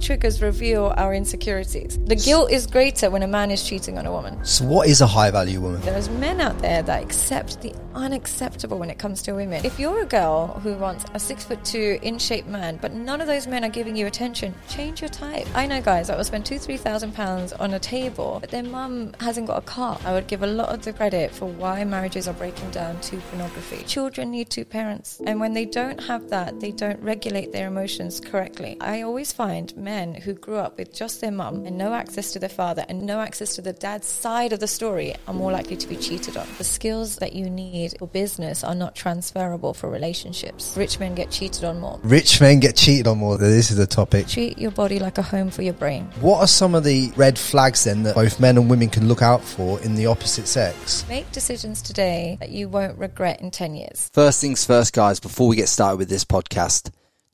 triggers reveal our insecurities. The guilt is greater when a man is cheating on a woman. So, what is a high value woman? There's men out there that accept the unacceptable when it comes to women. If you're a girl who wants a six foot two, in shape man, but none of those men are giving you attention, change your type. I know guys that will spend two, three thousand pounds on a table, but their mum hasn't got a car. I would give a lot of the credit for why marriages are breaking down to pornography. Children need two parents, and when they don't have that, they don't regulate their emotions correctly. I always find men who grew up with just their mum and no access to their father and no access to the dad's side of the story are more likely to be cheated on. The skills that you need for business are not transferable for relationships. Rich men get cheated on more. Rich men get cheated on more. This is the topic. Treat your body like a home for your brain. What are some of the red flags then that both men and women can look out for in the opposite sex? Make decisions today that you won't regret in 10 years. First things first, guys, before we get started with this podcast,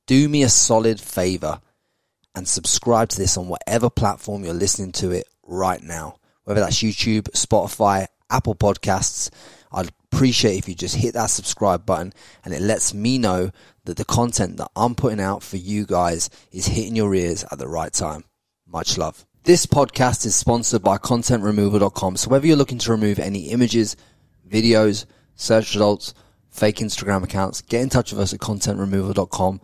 do me a solid favor and subscribe to this on whatever platform you're listening to it right now, whether that's YouTube, Spotify, Apple Podcasts. I'd appreciate if you just hit that subscribe button and it lets me know that the content that I'm putting out for you guys is hitting your ears at the right time. Much love. This podcast is sponsored by contentremoval.com. So whether you're looking to remove any images, videos, search results, fake Instagram accounts, get in touch with us at contentremoval.com.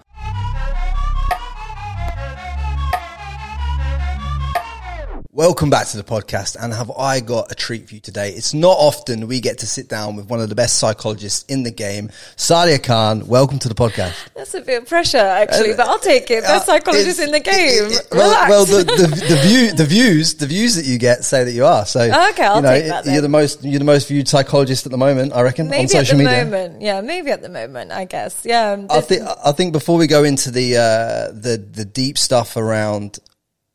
Welcome back to the podcast, and have I got a treat for you today? It's not often we get to sit down with one of the best psychologists in the game, Sadia Khan. Welcome to the podcast. That's a bit of pressure, actually, but I'll take it. Best Uh, psychologist in the game. it- it- well, well, the, the, the view, the views, the views that you get say that you are. So, Okay, I'll you know, take that You're the most, you're the most viewed psychologist at the moment, I reckon, maybe on social at the media. moment. Yeah, maybe at the moment, I guess. Yeah. I think I think before we go into the uh, the the deep stuff around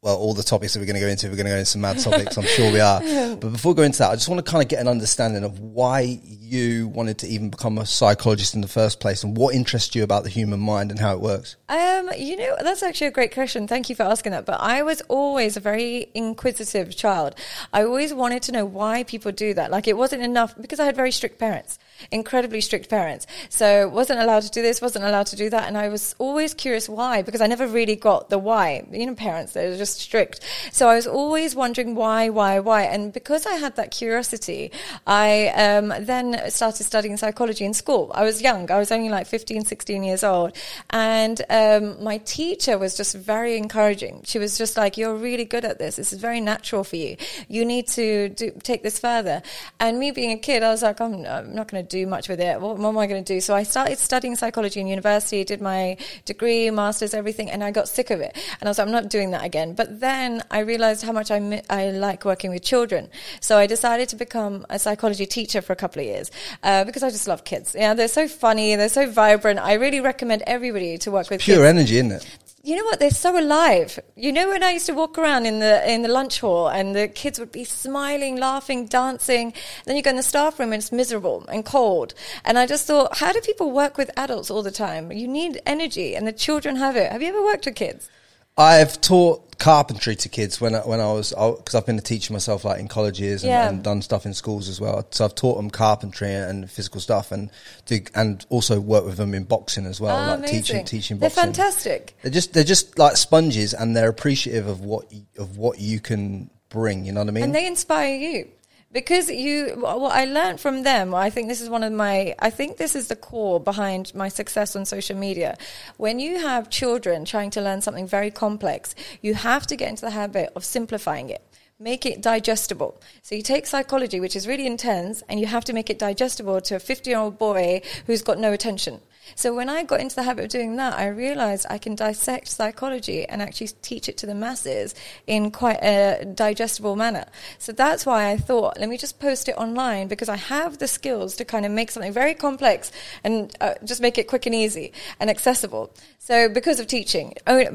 well all the topics that we're going to go into, we're going to go into some mad topics. I'm sure we are. But before we go into that, I just want to kind of get an understanding of why you wanted to even become a psychologist in the first place, and what interests you about the human mind and how it works. Um, you know, that's actually a great question. Thank you for asking that. But I was always a very inquisitive child. I always wanted to know why people do that. Like it wasn't enough because I had very strict parents, incredibly strict parents. So wasn't allowed to do this, wasn't allowed to do that. And I was always curious why because I never really got the why. You know, parents, they're just strict. So I was always wondering why, why, why. And because I had that curiosity, I um, then started studying psychology in school. I was young. I was only like 15, 16 years old. And um, my teacher was just very encouraging. She was just like, you're really good at this. This is very natural for you. You need to do, take this further. And me being a kid, I was like, I'm, I'm not going to do much with it. What, what am I going to do? So I started studying psychology in university, did my degree, master's, everything, and I got sick of it. And I was like, I'm not doing that again. But then I realized how much I, mi- I like working with children. So I decided to become a psychology teacher for a couple of years uh, because I just love kids. Yeah, they're so funny, they're so vibrant. I really recommend everybody to work with Pure kids. energy, isn't it? You know what? They're so alive. You know when I used to walk around in the in the lunch hall and the kids would be smiling, laughing, dancing. Then you go in the staff room and it's miserable and cold. And I just thought, how do people work with adults all the time? You need energy, and the children have it. Have you ever worked with kids? I've taught carpentry to kids when I, when I was because I've been a teacher myself, like in colleges and, Yeah. and done stuff in schools as well. So I've taught them carpentry and physical stuff, and do, and also work with them in boxing as well, Ah, like amazing. teaching teaching They're fantastic. They're just they're just like sponges, and they're appreciative of what of what you can bring. You know what I mean? and they inspire you because you what i learned from them. I think this is one of my i think this is the core behind my success on social media. When you have children trying to learn something very complex you have to get into the habit of simplifying it. Make it digestible. So you take psychology which is really intense and you have to make it digestible to a 50 year old boy who's got no attention so when I got into the habit of doing that, I realized I can dissect psychology and actually teach it to the masses in quite a digestible manner. So that's why I thought, let me just post it online because I have the skills to kind of make something very complex and uh, just make it quick and easy and accessible. So because of teaching,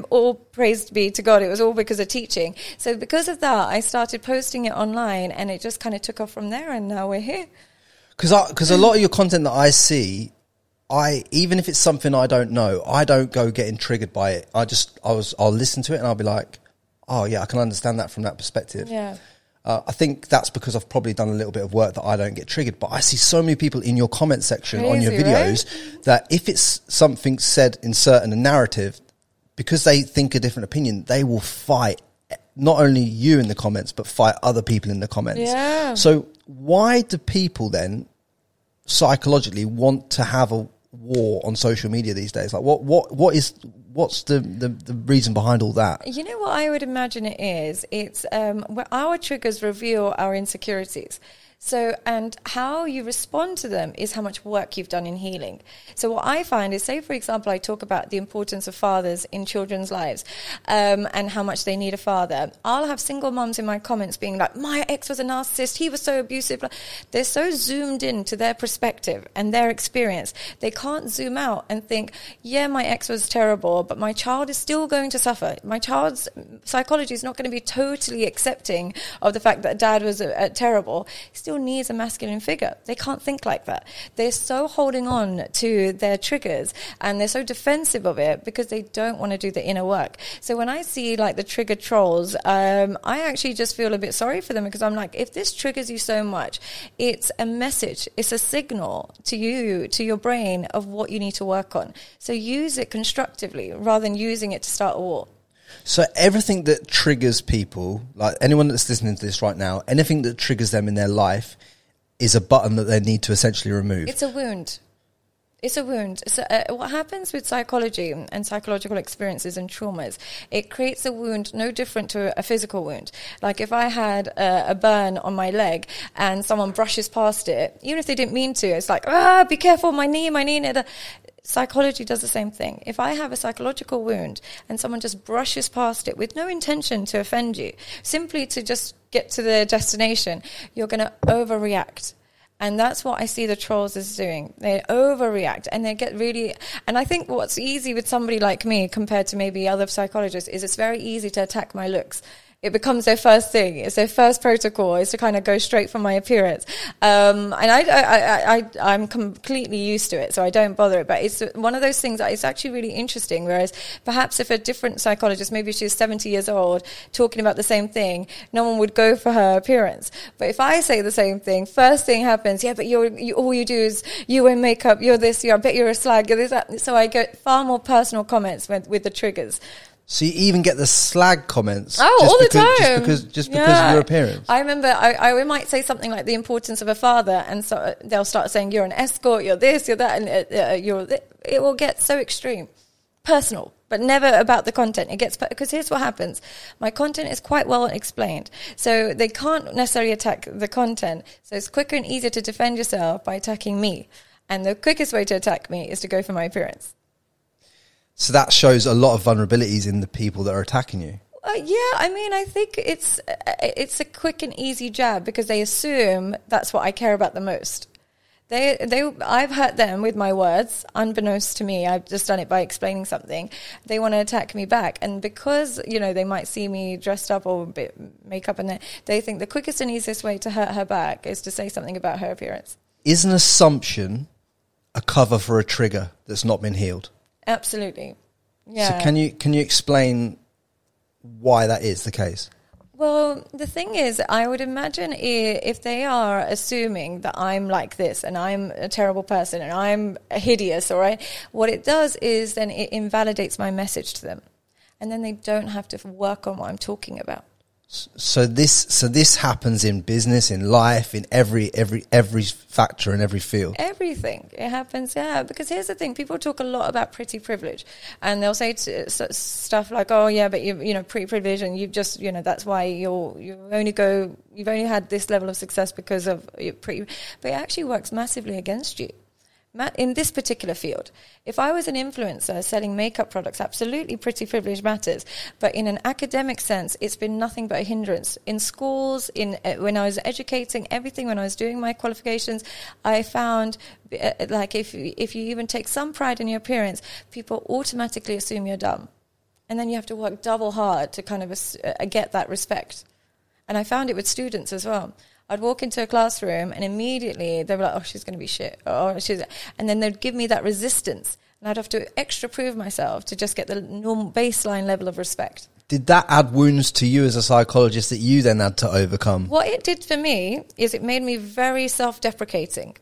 all praise be to God, it was all because of teaching. So because of that, I started posting it online and it just kind of took off from there and now we're here. because because a lot of your content that I see, I even if it's something I don't know, I don't go getting triggered by it. I just I was I'll listen to it and I'll be like, oh yeah, I can understand that from that perspective. Yeah. Uh, I think that's because I've probably done a little bit of work that I don't get triggered. But I see so many people in your comment section on your Crazy, videos that if it's something said in certain a narrative, because they think a different opinion, they will fight not only you in the comments, but fight other people in the comments. Yeah. So why do people then psychologically want to have a war on social media these days? Like what, what, what is, what's the, the, the reason behind all that? You know what I would imagine it is? It's um, where our triggers reveal our insecurities. So, and how you respond to them is how much work you've done in healing. So, what I find is, say, for example, I talk about the importance of fathers in children's lives um, and how much they need a father. I'll have single moms in my comments being like, my ex was a narcissist, he was so abusive. They're so zoomed in to their perspective and their experience. They can't zoom out and think, yeah, my ex was terrible, but my child is still going to suffer. My child's psychology is not going to be totally accepting of the fact that dad was uh, terrible. Still still needs a masculine figure. They can't think like that. They're so holding on to their triggers and they're so defensive of it because they don't want to do the inner work. So when I see like the trigger trolls, um, I actually just feel a bit sorry for them because I'm like, if this triggers you so much, it's a message, it's a signal to you, to your brain of what you need to work on. So use it constructively rather than using it to start a war. So everything that triggers people, like anyone that's listening to this right now, anything that triggers them in their life is a button that they need to essentially remove. It's a wound. It's a wound. So, uh, what happens with psychology and psychological experiences and traumas? It creates a wound no different to a physical wound. Like if I had a, a, burn on my leg and someone brushes past it, even if they didn't mean to, it's like, ah, be careful, my knee, my knee. Psychology does the same thing. If I have a psychological wound and someone just brushes past it with no intention to offend you, simply to just get to the destination, you're going to overreact. And that's what I see the trolls as doing. They overreact and they get really, and I think what's easy with somebody like me compared to maybe other psychologists is it's very easy to attack my looks it becomes their first thing. It's their first protocol is to kind of go straight for my appearance. Um, and I, I, I, I, am completely used to it, so I don't bother it. But it's one of those things that is actually really interesting. Whereas perhaps if a different psychologist, maybe she's 70 years old, talking about the same thing, no one would go for her appearance. But if I say the same thing, first thing happens, yeah, but you're, you, all you do is you wear makeup, you're this, you're, I bet you're a slag, you're this, that. So I get far more personal comments with, with the triggers. So you even get the slag comments. Oh, all because, the time. Just because, just because yeah. of your appearance. I remember I, I might say something like the importance of a father, and so they'll start saying you're an escort, you're this, you're that, and uh, uh you're. It will get so extreme, personal, but never about the content. It gets because here's what happens: my content is quite well explained, so they can't necessarily attack the content. So it's quicker and easier to defend yourself by attacking me, and the quickest way to attack me is to go for my appearance. So that shows a lot of vulnerabilities in the people that are attacking you. Uh, yeah, I mean, I think it's uh, it's a quick and easy jab because they assume that's what I care about the most. They, they, I've hurt them with my words, unbeknownst to me. I've just done it by explaining something. They want to attack me back, and because you know they might see me dressed up or bit makeup, and they think the quickest and easiest way to hurt her back is to say something about her appearance. Is an assumption a cover for a trigger that's not been healed? Absolutely. Yeah. So can you can you explain why that is the case? Well, the thing is, I would imagine if they are assuming that I'm like this and I'm a terrible person and I'm hideous, all right, what it does is then it invalidates my message to them. And then they don't have to work on what I'm talking about so this so this happens in business in life in every every every factor in every field. Everything. It happens yeah. Because here's the thing. People talk a lot about pretty privilege. And they'll say to, stuff like oh yeah but you you know pretty privilege and you've just you know that's why you're you only go you've only had this level of success because of pretty but it actually works massively against you in this particular field. If I was an influencer selling makeup products, absolutely pretty privilege matters. But in an academic sense, it's been nothing but a hindrance. In schools, in uh, when I was educating, everything, when I was doing my qualifications, I found uh, like if if you even take some pride in your appearance, people automatically assume you're dumb, and then you have to work double hard to kind of uh, get that respect. And I found it with students as well. I'd walk into a classroom and immediately they were like, "Oh, she's going to be shit," or "She's," and then they'd give me that resistance, and I'd have to extra prove myself to just get the normal baseline level of respect. Did that add wounds to you as a psychologist that you then had to overcome? What it did for me is it made me very self-deprecating.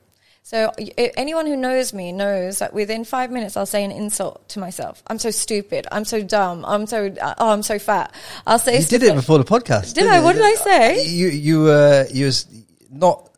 So anyone who knows me knows that within five minutes I'll say an insult to myself. I'm so stupid. I'm so dumb. I'm so uh, oh I'm so fat. I'll say You did it before the podcast. Did I? What did I say? You you uh, you was not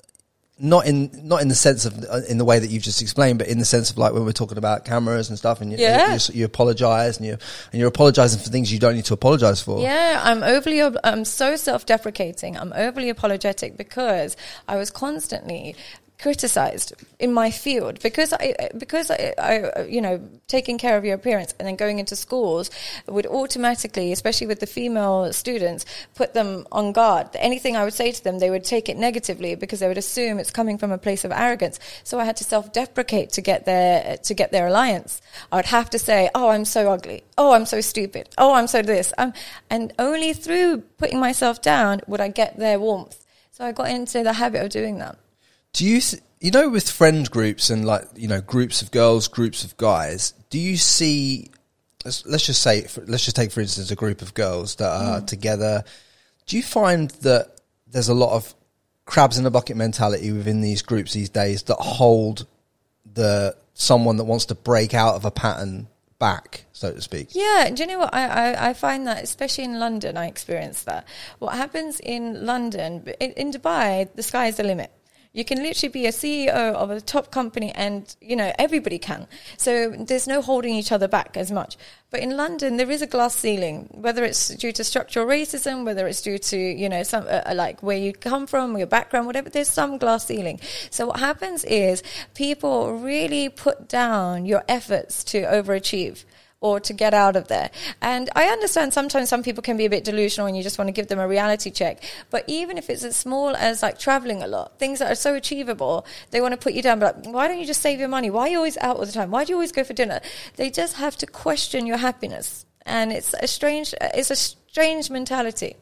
not in not in the sense of uh, in the way that you've just explained, but in the sense of like when we're talking about cameras and stuff, and you Yeah. you, you, you apologize and you and you're apologizing for things you don't need to apologize for. Yeah, I'm overly, I'm so self-deprecating. I'm overly apologetic because I was constantly criticized in my field because I because I, I you know taking care of your appearance and then going into schools would automatically especially with the female students put them on guard. Anything I would say to them they would take it negatively because they would assume it's coming from a place of arrogance. So I had to self-deprecate to get their to get their alliance. I would have to say oh I'm so ugly. Oh I'm so stupid. Oh I'm so this. Um, and only through putting myself down would I get their warmth. So I got into the habit of doing that Do you you know with friend groups and like you know groups of girls, groups of guys? Do you see? Let's, let's just say, let's just take for instance a group of girls that are mm. together. Do you find that there's a lot of crabs in a bucket mentality within these groups these days that hold the someone that wants to break out of a pattern back, so to speak? Yeah, do you know what? I, I, I find that, especially in London, I experience that. What happens in London, in, in Dubai, the sky is the limit. You can literally be a CEO of a top company and, you know, everybody can. So there's no holding each other back as much. But in London, there is a glass ceiling, whether it's due to structural racism, whether it's due to, you know, some, uh, uh, like where you come from, your background, whatever, there's some glass ceiling. So what happens is people really put down your efforts to overachieve or to get out of there. And I understand sometimes some people can be a bit delusional and you just want to give them a reality check. But even if it's as small as like traveling a lot, things that are so achievable, they want to put you down. But like, why don't you just save your money? Why are you always out all the time? Why do you always go for dinner? They just have to question your happiness. And it's a strange, it's a strange mentality.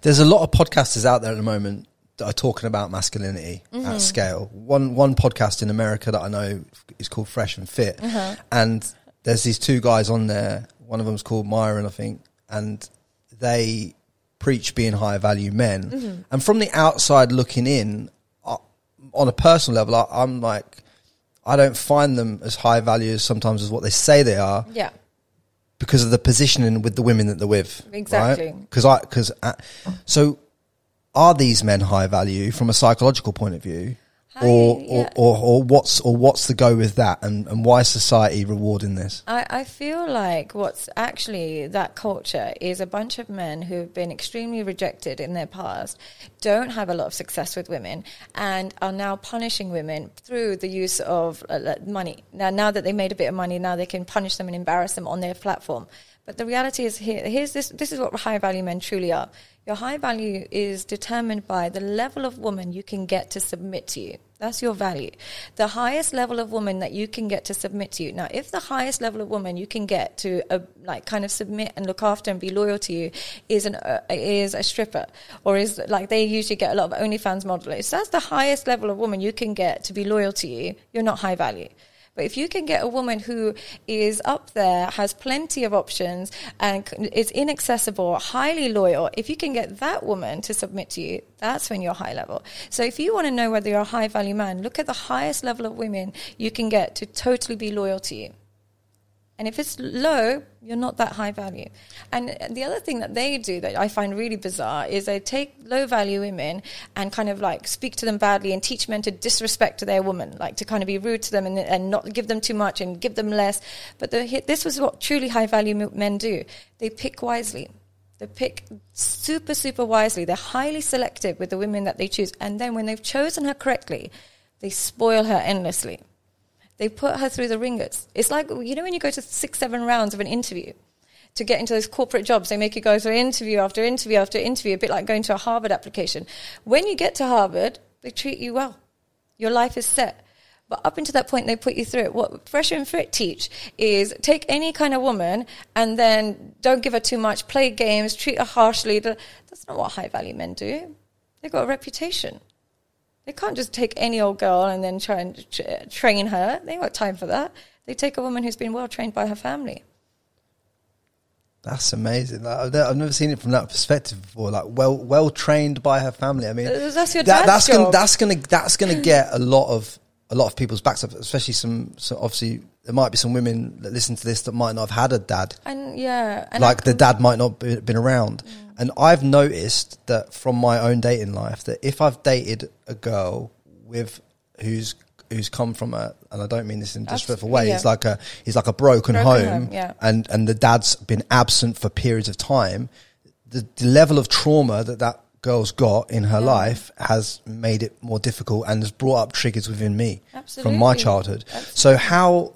There's a lot of podcasters out there at the moment that are talking about masculinity at mm-hmm. scale. One one podcast in America that I know is called Fresh and Fit, uh-huh. and there's these two guys on there. One of them's called Myron, I think, and they preach being high value men. And from the outside looking in, uh, on a personal level, I, I'm like, I don't find them as high value as sometimes as what they say they are Yeah. because of the positioning with the women that they're with. Exactly. Because I because uh, so are these men high value from a psychological point of view, Or, yeah. or, or or what's or what's the go with that, and and why is society rewarding this? I, I feel like what's actually that culture is a bunch of men who've been extremely rejected in their past, don't have a lot of success with women, and are now punishing women through the use of uh, money. Now, now that they made a bit of money, now they can punish them and embarrass them on their platform. But the reality is here, here's this, this is what high value men truly are. Your high value is determined by the level of woman you can get to submit to you. That's your value. The highest level of woman that you can get to submit to you. Now, if the highest level of woman you can get to uh, like kind of submit and look after and be loyal to you is an uh, is a stripper or is like they usually get a lot of OnlyFans models. That's the highest level of woman you can get to be loyal to you. You're not high value. But if you can get a woman who is up there, has plenty of options, and is inaccessible, highly loyal, if you can get that woman to submit to you, that's when you're high level. So if you want to know whether you're a high value man, look at the highest level of women you can get to totally be loyal to you. And if it's low, you're not that high value. And the other thing that they do that I find really bizarre is they take low value women and kind of like speak to them badly and teach men to disrespect their woman, like to kind of be rude to them and, and not give them too much and give them less. But the, this was what truly high value men do. They pick wisely. They pick super, super wisely. They're highly selective with the women that they choose. And then when they've chosen her correctly, they spoil her endlessly. They put her through the ringers. It's like, you know, when you go to six, seven rounds of an interview to get into those corporate jobs, they make you go through interview after interview after interview, a bit like going to a Harvard application. When you get to Harvard, they treat you well. Your life is set. But up until that point, they put you through it. What Fresh and Fit teach is take any kind of woman and then don't give her too much, play games, treat her harshly. That's not what high value men do. They've got a reputation. They can't just take any old girl and then try and tra- train her. They ain't got time for that. They take a woman who's been well trained by her family. That's amazing. Like, I've, ne- I've never seen it from that perspective before. Like well, well trained by her family. I mean, That's your that, that's gonna that's gonna that's gonna get a lot of a lot of people's backs up, especially some. So obviously, there might be some women that listen to this that might not have had a dad. And yeah, and like the dad might not be, been around. Mm. And I've noticed that from my own dating life that if I've dated a girl with who's who's come from a and I don't mean this in a disrespectful way, yeah. it's like a he's like a broken, Broken home, home, yeah. and and the dad's been absent for periods of time. The, the level of trauma that that girl's got in her life has made it more difficult and has brought up triggers within me from my Absolutely. childhood. So how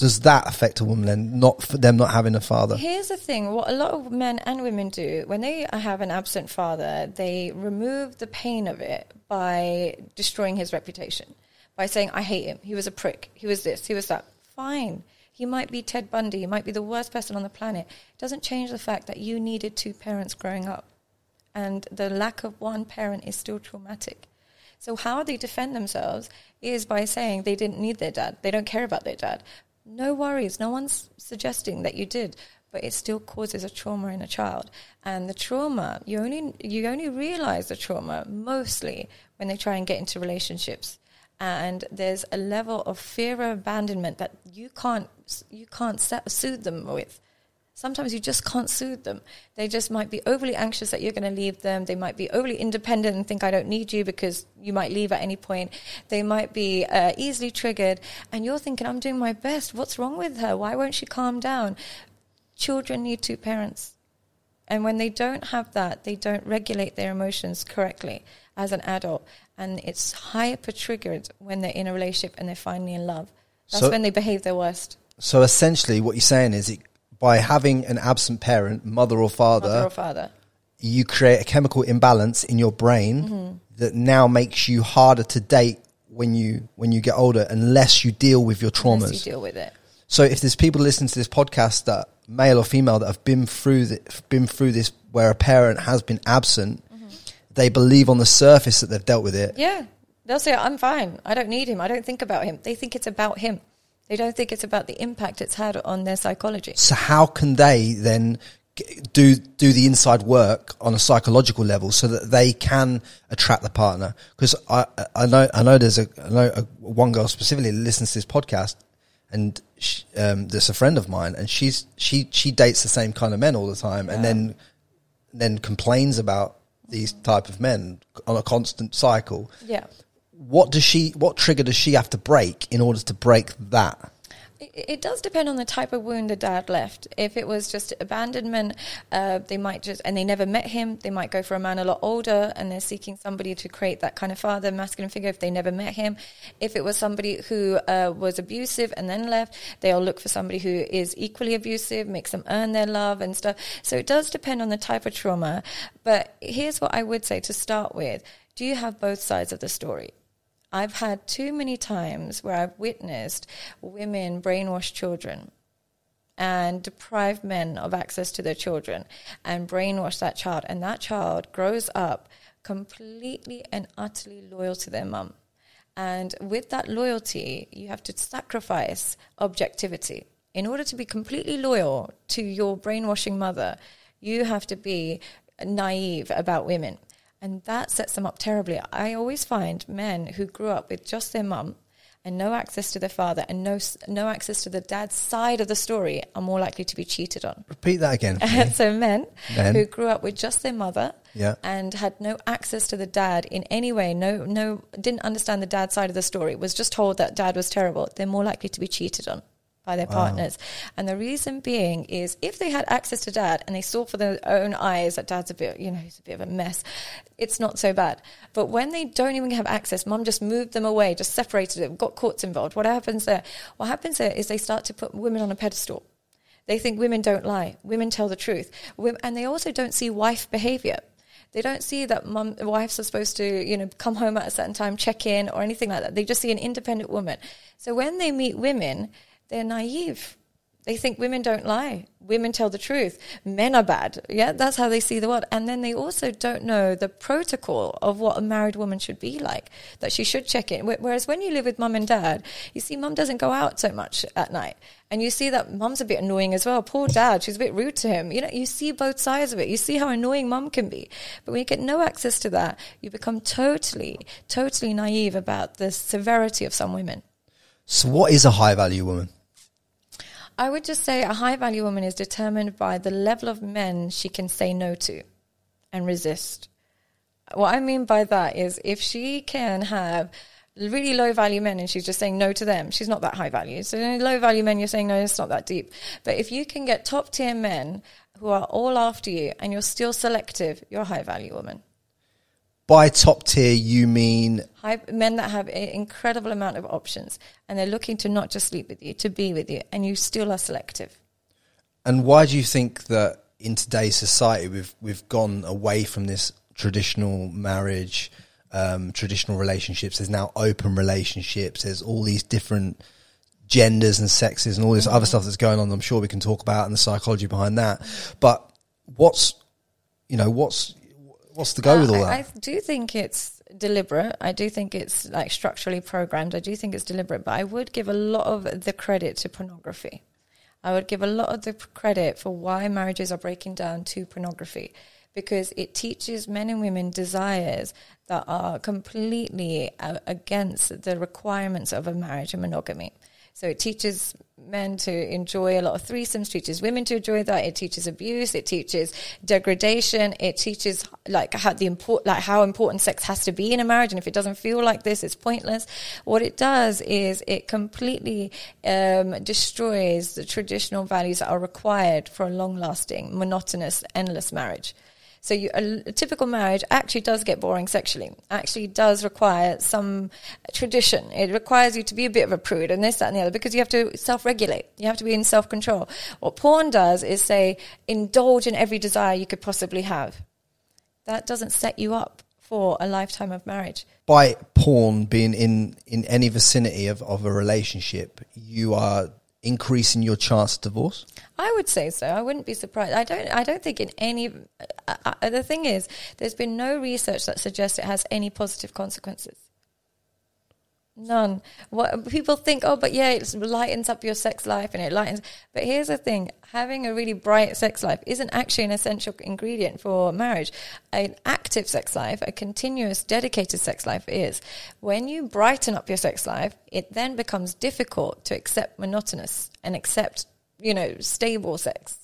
does that affect a woman then? Not for them not having a father. Here's the thing: what a lot of men and women do when they have an absent father, they remove the pain of it by destroying his reputation, by saying, "I hate him. He was a prick. He was this. He was that." Fine. He might be Ted Bundy. He might be the worst person on the planet. It doesn't change the fact that you needed two parents growing up, and the lack of one parent is still traumatic. So how they defend themselves is by saying they didn't need their dad. They don't care about their dad. No worries. No one's suggesting that you did, but it still causes a trauma in a child. And the trauma, you only you only realize the trauma mostly when they try and get into relationships. And there's a level of fear of abandonment that you can't you can't soothe them with. Sometimes you just can't soothe them. They just might be overly anxious that you're going to leave them. They might be overly independent and think, I don't need you because you might leave at any point. They might be uh, easily triggered. And you're thinking, I'm doing my best. What's wrong with her? Why won't she calm down? Children need two parents. And when they don't have that, they don't regulate their emotions correctly as an adult. And it's hyper triggered when they're in a relationship and they're finally in love. That's So- when they behave their worst. So essentially, what you're saying is, it, by having an absent parent, mother or father, Mother or father. you create a chemical imbalance in your brain Mm-hmm. that now makes you harder to date when you when you get older, unless you deal with your traumas. Unless you deal with it. So if there's people listening to this podcast that male or female that have been through th- been through this where a parent has been absent, they believe on the surface that they've dealt with it. Yeah. They'll say, I'm fine. I don't need him. I don't think about him. They think it's about him. They don't think it's about the impact it's had on their psychology. So how can they then do do the inside work on a psychological level so that they can attract the partner? Because I I know I know there's a I know a, one girl specifically that listens to this podcast, and she, um, there's a friend of mine, and she's she she dates the same kind of men all the time, and then then complains about these type of men on a constant cycle. Yeah. What does she? What trigger does she have to break in order to break that? It, does depend on the type of wound the dad left. If it was just abandonment, uh, they might just, and they never met him, they might go for a man a lot older and they're seeking somebody to create that kind of father, masculine figure if they never met him. If it was somebody who uh, was abusive and then left, they'll look for somebody who is equally abusive, makes them earn their love and stuff. So it does depend on the type of trauma. But here's what I would say to start with do you have both sides of the story? I've had too many times where I've witnessed women brainwash children and deprive men of access to their children and brainwash that child. And that child grows up completely and utterly loyal to their mum. And with that loyalty, you have to sacrifice objectivity. In order to be completely loyal to your brainwashing mother, you have to be naive about women. And that sets them up terribly. I always find men who grew up with just their mum and no access to their father and no, no access to the dad's side of the story are more likely to be cheated on. Repeat that again. so men, Men. who grew up with just their mother Yeah. and had no access to the dad in any way, no, no, didn't understand the dad's side of the story, was just told that dad was terrible, they're more likely to be cheated on by their partners. And the reason being is if they had access to dad and they saw for their own eyes that dad's a bit, you know, he's a bit of a mess, it's not so bad. But when they don't even have access, mum just moved them away, just separated them, got courts involved. What happens there? What happens there is they start to put women on a pedestal. They think women don't lie, women tell the truth, and they also don't see wife behavior. They don't see that mum, wives are supposed to, you know, come home at a certain time, check in, or anything like that. They just see an independent woman. So when they meet women, they're naive. They think women don't lie. Women tell the truth. Men are bad. Yeah, that's how they see the world. And then they also don't know the protocol of what a married woman should be like, that she should check in. Whereas when you live with mum and dad, you see mum doesn't go out so much at night. And you see that mum's a bit annoying as well. Poor dad, she's a bit rude to him. You know, you see both sides of it. You see how annoying mum can be. But when you get no access to that, you become totally, totally naive about the severity of some women. So, what is a high value woman? I would just say a high value woman is determined by the level of men she can say no to and resist. What I mean by that is if she can have really low value men and she's just saying no to them, she's not that high value. So low value men, you're saying no, it's not that deep. But if you can get top tier men who are all after you and you're still selective, you're a high value woman. By top tier, you mean High, men that have an incredible amount of options and they're looking to not just sleep with you, to be with you, and you still are selective. And why do you think that in today's society we've we've gone away from this traditional marriage, um, traditional relationships? There's now open relationships. There's all these different genders and sexes and all this mm-hmm. other stuff that's going on. I'm sure we can talk about and the psychology behind that. But what's you know what's what's the go uh, with all I, that? I do think it's deliberate. I do think it's like structurally programmed. I do think it's deliberate, but I would give a lot of the credit to pornography. I would give a lot of the credit for why marriages are breaking down to pornography because it teaches men and women desires that are completely uh, against the requirements of a marriage and monogamy. So it teaches men to enjoy a lot of threesomes, teaches women to enjoy that. It teaches abuse. It teaches degradation. It teaches like how the import, like how important sex has to be in a marriage. And if it doesn't feel like this, it's pointless. What it does is it completely um, destroys the traditional values that are required for a long lasting, monotonous, endless marriage. So you, a, a, typical marriage actually does get boring sexually. Actually does require some tradition. It requires you to be a bit of a prude and this, that, and the other because you have to self-regulate. You have to be in self-control. What porn does is say indulge in every desire you could possibly have. That doesn't set you up for a lifetime of marriage. By porn being in in any vicinity of, of a relationship, you are increasing your chance of divorce? I would say so. I wouldn't be surprised. I don't. I don't think in any. Uh, uh, the thing is, there's been no research that suggests it has any positive consequences. None. What people think, oh, but yeah, it lightens up your sex life and it lightens. But here's the thing: having a really bright sex life isn't actually an essential ingredient for marriage. An active sex life, a continuous, dedicated sex life, is. When you brighten up your sex life, it then becomes difficult to accept monotonous and accept, you know, stable sex.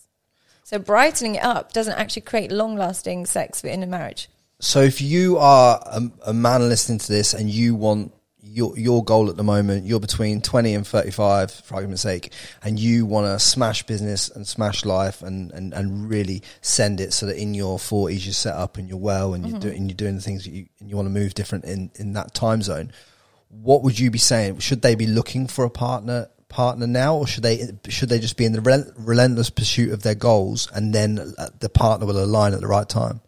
So brightening it up doesn't actually create long-lasting sex in a marriage. So if you are a, a man listening to this and you want your your goal at the moment, you're between 20 and 35, for argument's sake, and you want to smash business and smash life and, and, and really send it so that in your 40s you're set up and you're well and, mm-hmm. you're, do, and you're doing the things that you, and you want to move different in, in that time zone. What would you be saying? Should they be looking for a partner partner now, or should they should they just be in the relentless pursuit of their goals and then the partner will align at the right time?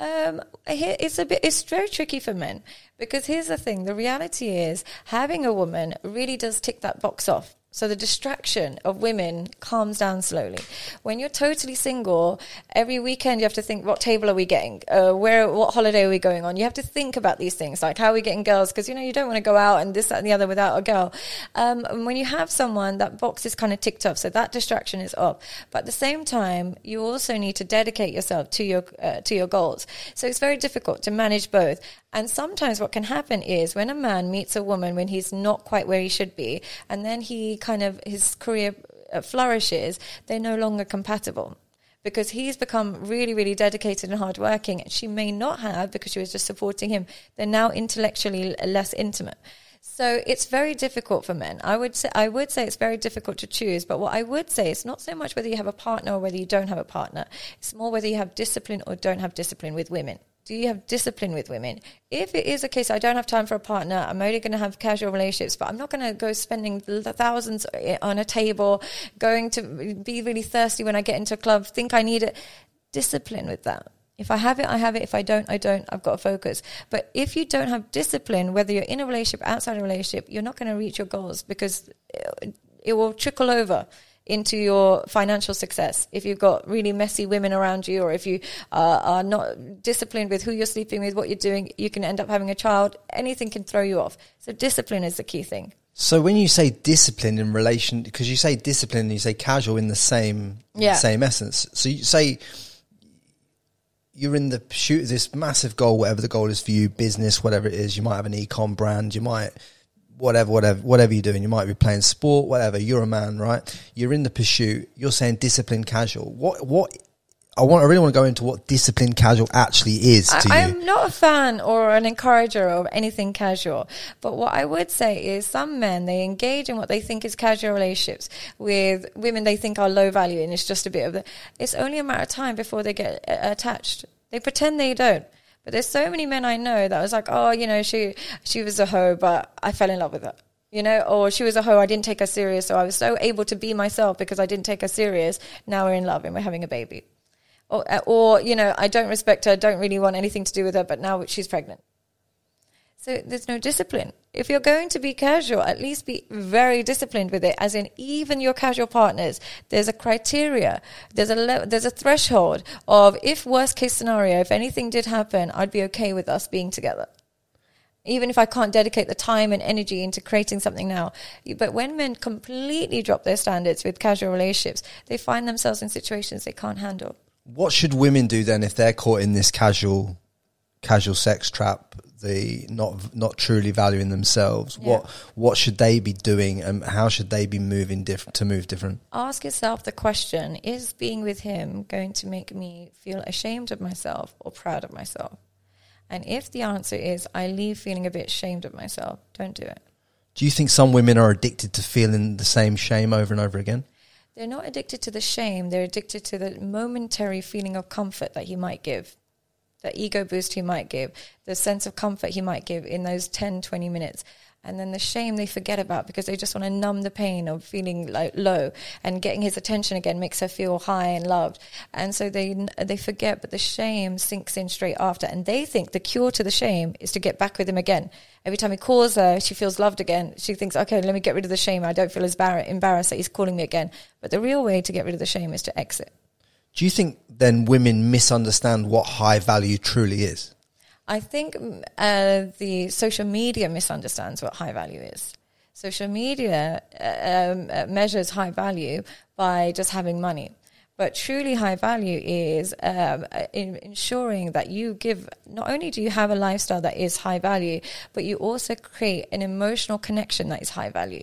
Um, it's a bit, it's very tricky for men because here's the thing: the reality is having a woman really does tick that box off. So the distraction of women calms down slowly. When you're totally single, every weekend you have to think, what table are we getting? Uh, where, what holiday are we going on? You have to think about these things, like how are we getting girls? Because, you know, you don't want to go out and this, that, and the other without a girl. Um, and when you have someone, that box is kind of ticked off. So that distraction is off. But at the same time, you also need to dedicate yourself to your, uh, to your goals. So it's very difficult to manage both. And sometimes what can happen is when a man meets a woman when he's not quite where he should be, and then he kind of, his career uh, flourishes, they're no longer compatible because he's become really, really dedicated and hardworking. And she may not have because she was just supporting him. They're now intellectually less intimate. So it's very difficult for men. I would say I would say it's very difficult to choose. But what I would say is not so much whether you have a partner or whether you don't have a partner. It's more whether you have discipline or don't have discipline with women do you have discipline with women? If it is a case, I don't have time for a partner, I'm only going to have casual relationships, but I'm not going to go spending thousands eh, on a table, going to be really thirsty when I get into a club, think I need it. Discipline with that. If I have it, I have it. If I don't, I don't. I've got to focus. But if you don't have discipline, whether you're in a relationship, outside a relationship, you're not going to reach your goals because eh, it will trickle over into your financial success. If you've got really messy women around you, or if you uh, are not disciplined with who you're sleeping with, what you're doing, you can end up having a child. Anything can throw you off. So discipline is the key thing. So when you say discipline in relation, because you say discipline and you say casual in the same Yeah. same essence. So you say you're in the pursuit of this massive goal, whatever the goal is for you, business, whatever it is. You might have an ecom brand. You might whatever, whatever, whatever you're doing. You might be playing sport, whatever. You're a man, right? You're in the pursuit. You're saying discipline casual. What what? I want. I really want to go into what discipline casual actually is to I, you. I'm not a fan or an encourager of anything casual, but what I would say is some men they engage in what they think is casual relationships with women they think are low value, and it's just a bit of the. It's only a matter of time before they get uh, attached. They pretend they don't. But there's so many men I know that was like, oh, you know, she she was a hoe, but I fell in love with her. You know, or she was a hoe, I didn't take her serious, so I was so able to be myself because I didn't take her serious. Now we're in love and we're having a baby or, uh, or you know, I don't respect her, don't really want anything to do with her, but now she's pregnant. So there's no discipline. If you're going to be casual, at least be very disciplined with it. As in, even your casual partners, there's a criteria, there's a le- there's a threshold of if worst case scenario, if anything did happen, I'd be okay with us being together even if I can't dedicate the time and energy into creating something now. But when men completely drop their standards with casual relationships, they find themselves in situations they can't handle. What should women do then if they're caught in this casual, casual sex trap? The not not truly valuing themselves. Yeah. What what should they be doing, and how should they be moving to move different? Ask yourself the question Is being with him going to make me feel ashamed of myself or proud of myself? And if the answer is I leave feeling a bit ashamed of myself, don't do it. Do you think some women are addicted to feeling the same shame over and over again? They're not addicted to the shame, they're addicted to the momentary feeling of comfort that he might give, the ego boost he might give, the sense of comfort he might give in those 10, 20 minutes. And then the shame they forget about because they just want to numb the pain of feeling like low and getting his attention again makes her feel high and loved. And so they they forget, but the shame sinks in straight after. And they think the cure to the shame is to get back with him again. Every time he calls her, she feels loved again. She thinks, okay, let me get rid of the shame. I don't feel as embarrassed that he's calling me again. But the real way to get rid of the shame is to exit. Do you think then women misunderstand what high value truly is? I think mm, uh, the social media misunderstands what high value is. Social media uh, um, uh, measures high value by just having money. But truly high value is um, uh, in ensuring that you give, not only do you have a lifestyle that is high value, but you also create an emotional connection that is high value.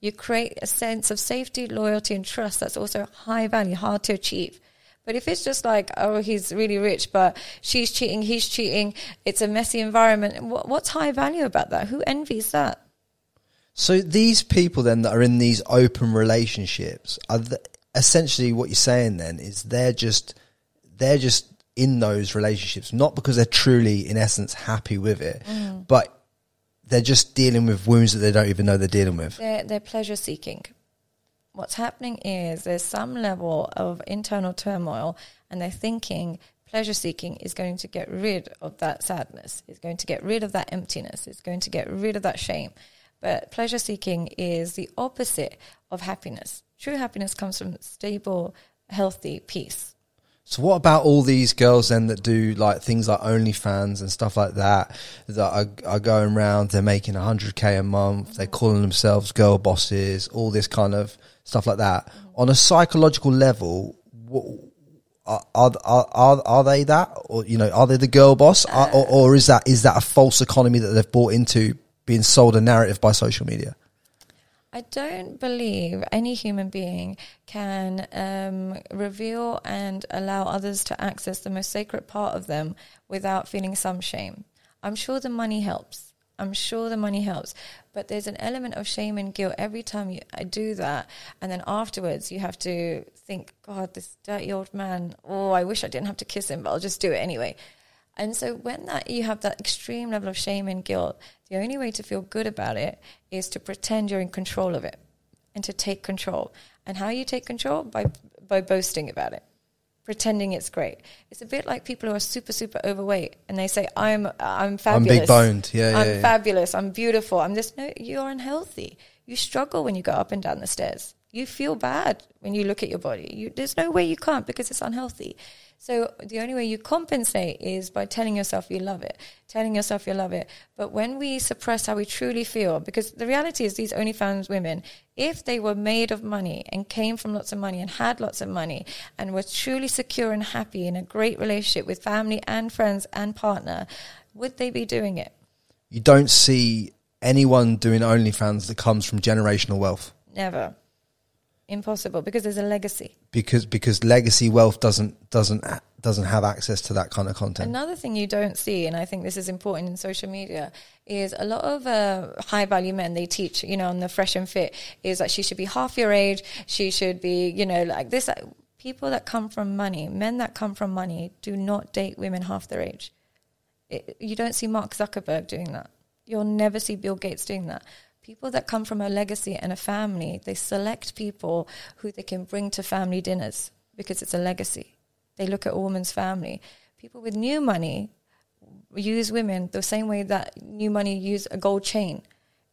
You create a sense of safety, loyalty, and trust that's also high value, hard to achieve. But if it's just like, oh, he's really rich, but she's cheating, he's cheating, it's a messy environment, what's high value about that? Who envies that? So these people then that are in these open relationships are th- essentially what you're saying then is they're just they're just in those relationships not because they're truly in essence happy with it, mm. but they're just dealing with wounds that they don't even know they're dealing with. They're, they're pleasure seeking. What's happening is there's some level of internal turmoil, and they're thinking pleasure seeking is going to get rid of that sadness, is going to get rid of that emptiness, is going to get rid of that shame. But pleasure seeking is the opposite of happiness. True happiness comes from stable, healthy peace. So what about all these girls then that do like things like OnlyFans and stuff like that that are, are going around? They're making hundred k a month. They're calling themselves girl bosses. All this kind of stuff like that. Mm-hmm. On a psychological level, what, are, are are are they that, or you know, are they the girl boss, or, uh. or is that is that a false economy that they've bought into, being sold a narrative by social media? I don't believe any human being can um, reveal and allow others to access the most sacred part of them without feeling some shame. I'm sure the money helps. I'm sure the money helps, but there's an element of shame and guilt every time you I do that, and then afterwards you have to think, God, this dirty old man. Oh, I wish I didn't have to kiss him, but I'll just do it anyway. And so when that you have that extreme level of shame and guilt, the only way to feel good about it is to pretend you're in control of it and to take control. And how you take control by by boasting about it. Pretending it's great. It's a bit like people who are super, super overweight and they say, I'm I'm fabulous. I'm big-boned. Yeah, I'm yeah, yeah. fabulous. I'm beautiful. I'm this no, you're unhealthy. You struggle when you go up and down the stairs. You feel bad when you look at your body. You, there's no way you can't because it's unhealthy. So the only way you compensate is by telling yourself you love it, telling yourself you love it. But when we suppress how we truly feel, because the reality is these OnlyFans women, if they were made of money and came from lots of money and had lots of money and were truly secure and happy in a great relationship with family and friends and partner, would they be doing it? You don't see anyone doing OnlyFans that comes from generational wealth Never. Impossible because there's a legacy. because because legacy wealth doesn't doesn't doesn't have access to that kind of content. Another thing you don't see, and I think this is important in social media, is a lot of uh, high value men they teach, you know, on the fresh and fit, is that she should be half your age, she should be, you know, like this. People that come from money, men that come from money, do not date women half their age. It, you don't see Mark Zuckerberg doing that. You'll never see Bill Gates doing that. People that come from a legacy and a family, they select people who they can bring to family dinners because it's a legacy. They look at a woman's family. People with new money use women the same way that new money use a gold chain.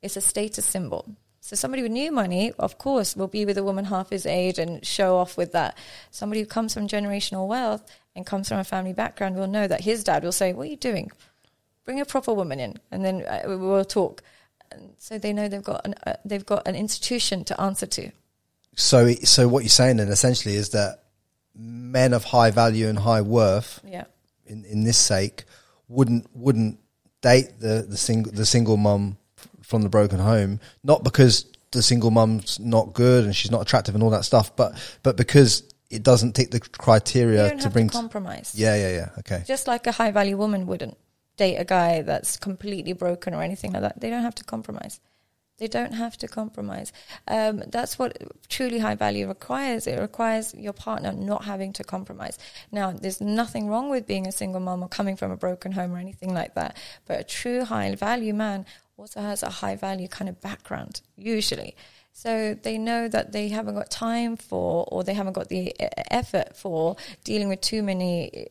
It's a status symbol. So somebody with new money, of course, will be with a woman half his age and show off with that. Somebody who comes from generational wealth and comes from a family background will know that his dad will say, "What are you doing? Bring a proper woman in, and then uh, we will talk." And so they know they've got an uh, they've got an institution to answer to. So so what you're saying then essentially is that men of high value and high worth Yeah. in, in this sake wouldn't wouldn't date the the single the single mum from the broken home not because the single mum's not good and she's not attractive and all that stuff but but because it doesn't tick the criteria to bring to compromise. yeah yeah yeah okay Just like a high value woman wouldn't date a guy that's completely broken or anything like that. They don't have to compromise. They don't have to compromise. Um, that's what truly high value requires. It requires your partner not having to compromise. Now, there's nothing wrong with being a single mom or coming from a broken home or anything like that. But a true high value man also has a high value kind of background, usually. So they know that they haven't got time for, or they haven't got the effort for dealing with too many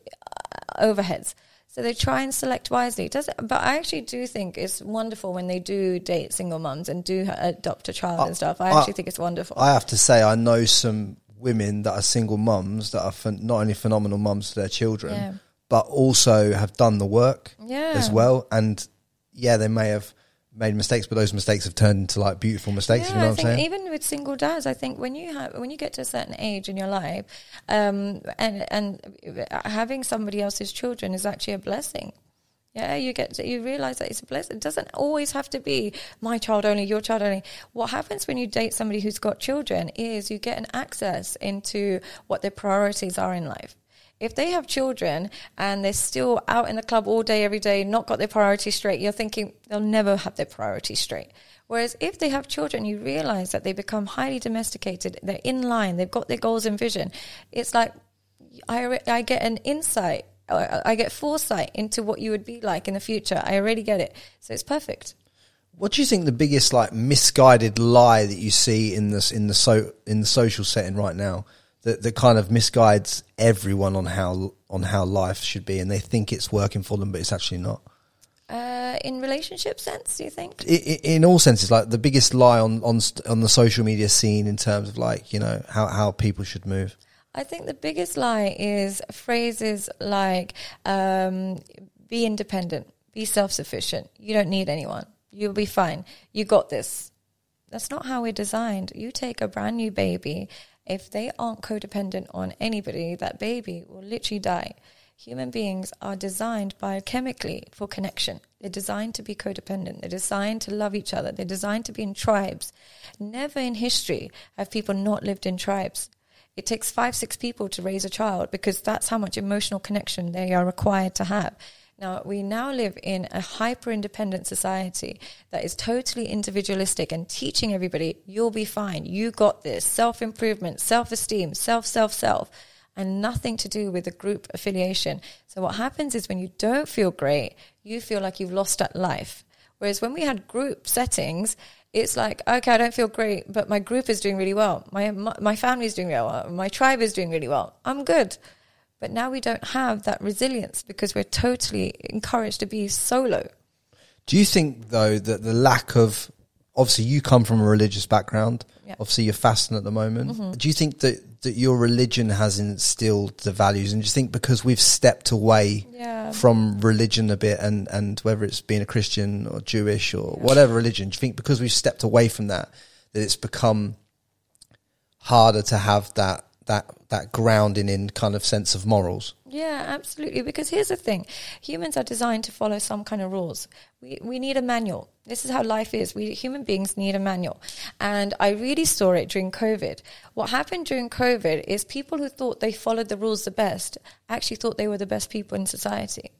uh, overheads. So they try and select wisely. Does It but I actually do think it's wonderful when they do date single mums and do adopt a child and stuff. I I- actually think it's wonderful. I have to say I know some women that are single mums that are phen- not only phenomenal mums to their children Yeah. but also have done the work Yeah. as well and yeah they may have made mistakes but those mistakes have turned into like beautiful mistakes Yeah, you know I what I'm think saying even with single dads, I think when you have when you get to a certain age in your life, um, and and having somebody else's children is actually a blessing. Yeah, you get to, you realize that it's a blessing. It doesn't always have to be my child only, your child only. What happens when you date somebody who's got children is you get an access into what their priorities are in life. If they have children and they're still out in the club all day, every day, not got their priorities straight, you're thinking they'll never have their priorities straight. Whereas if they have children, you realize that they become highly domesticated. They're in line. They've got their goals and vision. It's like I, I get an insight. I uh, I get foresight into what you would be like in the future. I already get it. So it's perfect. what do you think the biggest like misguided lie that you see in this in the so in the social setting right now that that kind of misguides everyone on how on how life should be and they think it's working for them but it's actually not Uh, in relationship sense, do you think? I- I- in all senses, like the biggest lie on on on the social media scene in terms of like you know how how people should move. I think the biggest lie is phrases like um, "be independent," "be self-sufficient." You don't need anyone. You'll be fine. You got this. That's not how we're designed. You take a brand new baby. If they aren't codependent on anybody, that baby will literally die. Human beings are designed biochemically for connection. They're designed to be codependent. They're designed to love each other. They're designed to be in tribes. Never in history have people not lived in tribes. It takes five, six people to raise a child because that's how much emotional connection they are required to have. Now, we now live in a hyper independent society that is totally individualistic and teaching everybody, you'll be fine, you got this, self improvement, self esteem, self, self, self, and nothing to do with the group affiliation. So, what happens is when you don't feel great, you feel like you've lost at life. Whereas when we had group settings, it's like, okay, I don't feel great, but my group is doing really well. My, my, my family is doing really well. My tribe is doing really well. I'm good. But now we don't have that resilience because we're totally encouraged to be solo. Do you think though that the lack of obviously you come from a religious background. Yeah. Obviously you're fasting at the moment. Mm-hmm. Do you think that, that your religion has instilled the values and do you think because we've stepped away Yeah. from religion a bit and, and whether it's being a Christian or Jewish or whatever religion, do you think because we've stepped away from that, that it's become harder to have that, that, that grounding in kind of sense of morals? Yeah, absolutely. Because here's the thing humans are designed to follow some kind of rules. We, we need a manual. This is how life is. We human beings need a manual. And I really saw it during COVID. What happened during COVID is people who thought they followed the rules the best actually thought they were the best people in society.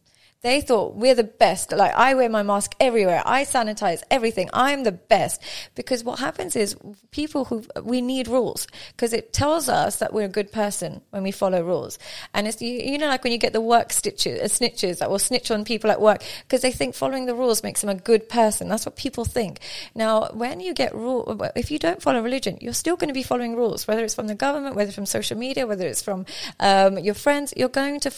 They thought we're the best. Like I wear my mask everywhere. I sanitize everything. I'm the best. Because what happens is people who we need rules because it tells us that we're a good person when we follow rules. And it's you, you know like when you get the work stitches, uh, snitches that will snitch on people at work because they think following the rules makes them a good person. That's what people think. Now, when you get rule, if you don't follow religion, you're still going to be following rules, whether it's from the government, whether it's from social media, whether it's from um, your friends. You're going to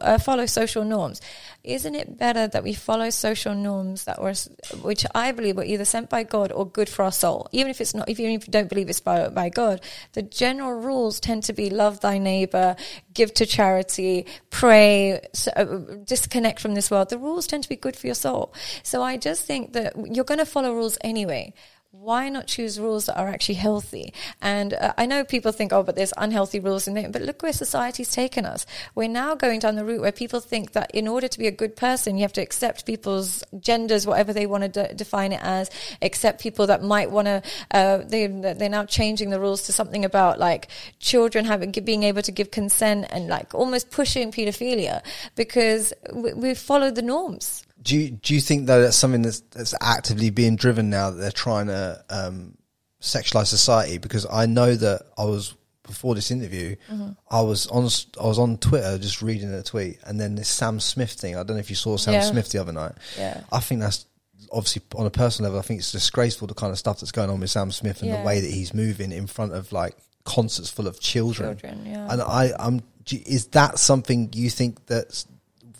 uh, follow social norms isn't it better that we follow social norms that were, which I believe were either sent by God or good for our soul? Even if it's not, even if you don't believe it's by, by God, the general rules tend to be love thy neighbor, give to charity, pray, so, uh, disconnect from this world. The rules tend to be good for your soul. So I just think that you're going to follow rules anyway why not choose rules that are actually healthy? And uh, I know people think, oh, but there's unhealthy rules in there. But look where society's taken us. We're now going down the route where people think that in order to be a good person, you have to accept people's genders, whatever they want to de- define it as, accept people that might want to, uh, they, they're now changing the rules to something about like children having, being able to give consent and like almost pushing pedophilia because we, we followed the norms. Do you, do you think though that's something that's, that's actively being driven now that they're trying to um, sexualize society? Because I know that I was before this interview, Mm-hmm. I was on I was on Twitter just reading a tweet, and then this Sam Smith thing. I don't know if you saw Sam Yeah. Smith the other night. Yeah. I think that's obviously on a personal level. I think it's disgraceful the kind of stuff that's going on with Sam Smith and Yeah. the way that he's moving in front of like concerts full of children. Children, yeah. And I, I'm. Is that something you think that's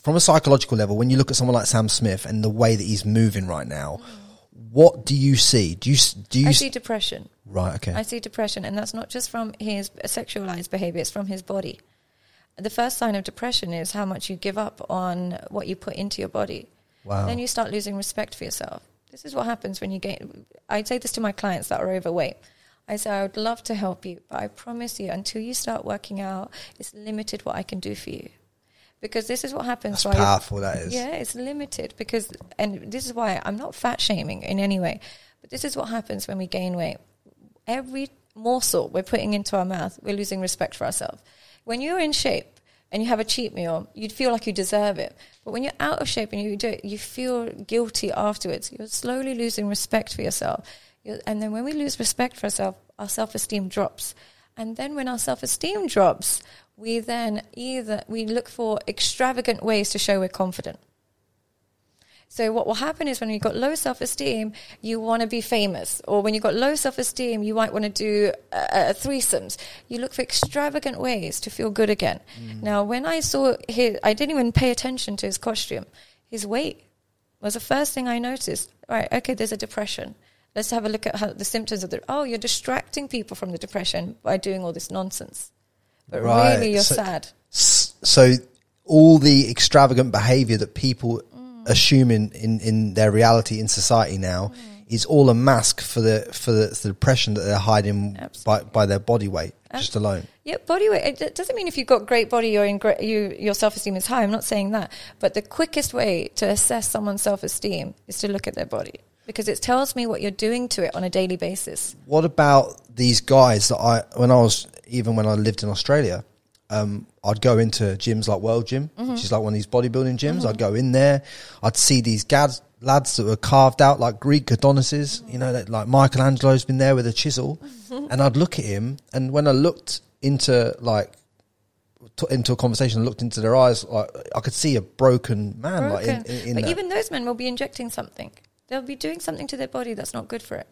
from a psychological level? When you look at someone like Sam Smith and the way that he's moving right now, what do you see? Do you do you I see depression. right? Okay. I see depression, and that's not just from his sexualized behavior, it's from his body. The first sign of depression is how much you give up on what you put into your body. Wow. Then you start losing respect for yourself. This is what happens when you gain. I say this to my clients that are overweight. I say, I would love to help you, but I promise you, until you start working out, it's limited what I can do for you. Because this is what happens. That's powerful. That is. yeah, it's limited because, and this is why I'm not fat shaming in any way, but this is what happens when we gain weight. Every morsel we're putting into our mouth, we're losing respect for ourselves. When you're in shape and you have a cheat meal, you'd feel like you deserve it. But when you're out of shape and you do it, you feel guilty afterwards. You're slowly losing respect for yourself. You're, and then when we lose respect for ourselves, our self esteem drops. And then when our self esteem drops, we then either we look for extravagant ways to show we're confident. So what will happen is when you've got low self-esteem, you want to be famous, or when you've got low self-esteem, you might want to do uh, uh, threesomes. You look for extravagant ways to feel good again. Now, when I saw his, I didn't even pay attention to his costume. His weight was the first thing I noticed. Right, okay, there's a depression. Let's have a look at how the symptoms of the. Oh, you're distracting people from the depression by doing all this nonsense, but Right, really you're so- sad. So all the extravagant behavior that people Mm. assume in, in, in their reality in society now Mm. is all a mask for the for the, the depression that they're hiding by, Absolutely. by their body weight just alone. Yeah, body weight. It doesn't mean if you've got great body, you're in great, you, your self esteem is high. I'm not saying that. But the quickest way to assess someone's self esteem is to look at their body because it tells me what you're doing to it on a daily basis. What about these guys that I when I was even when I lived in Australia, um, I'd go into gyms like World Gym, Mm-hmm. which is like one of these bodybuilding gyms. I'd go in there, I'd see these gads, lads that were carved out like Greek Adonises, you know, that, like Michelangelo's been there with a chisel, Mm-hmm. and I'd look at him, and when I looked into like t- into a conversation, and looked into their eyes, like I could see a broken man, like in, in, in but that. even those men will be injecting something. They'll be doing something to their body that's not good for it.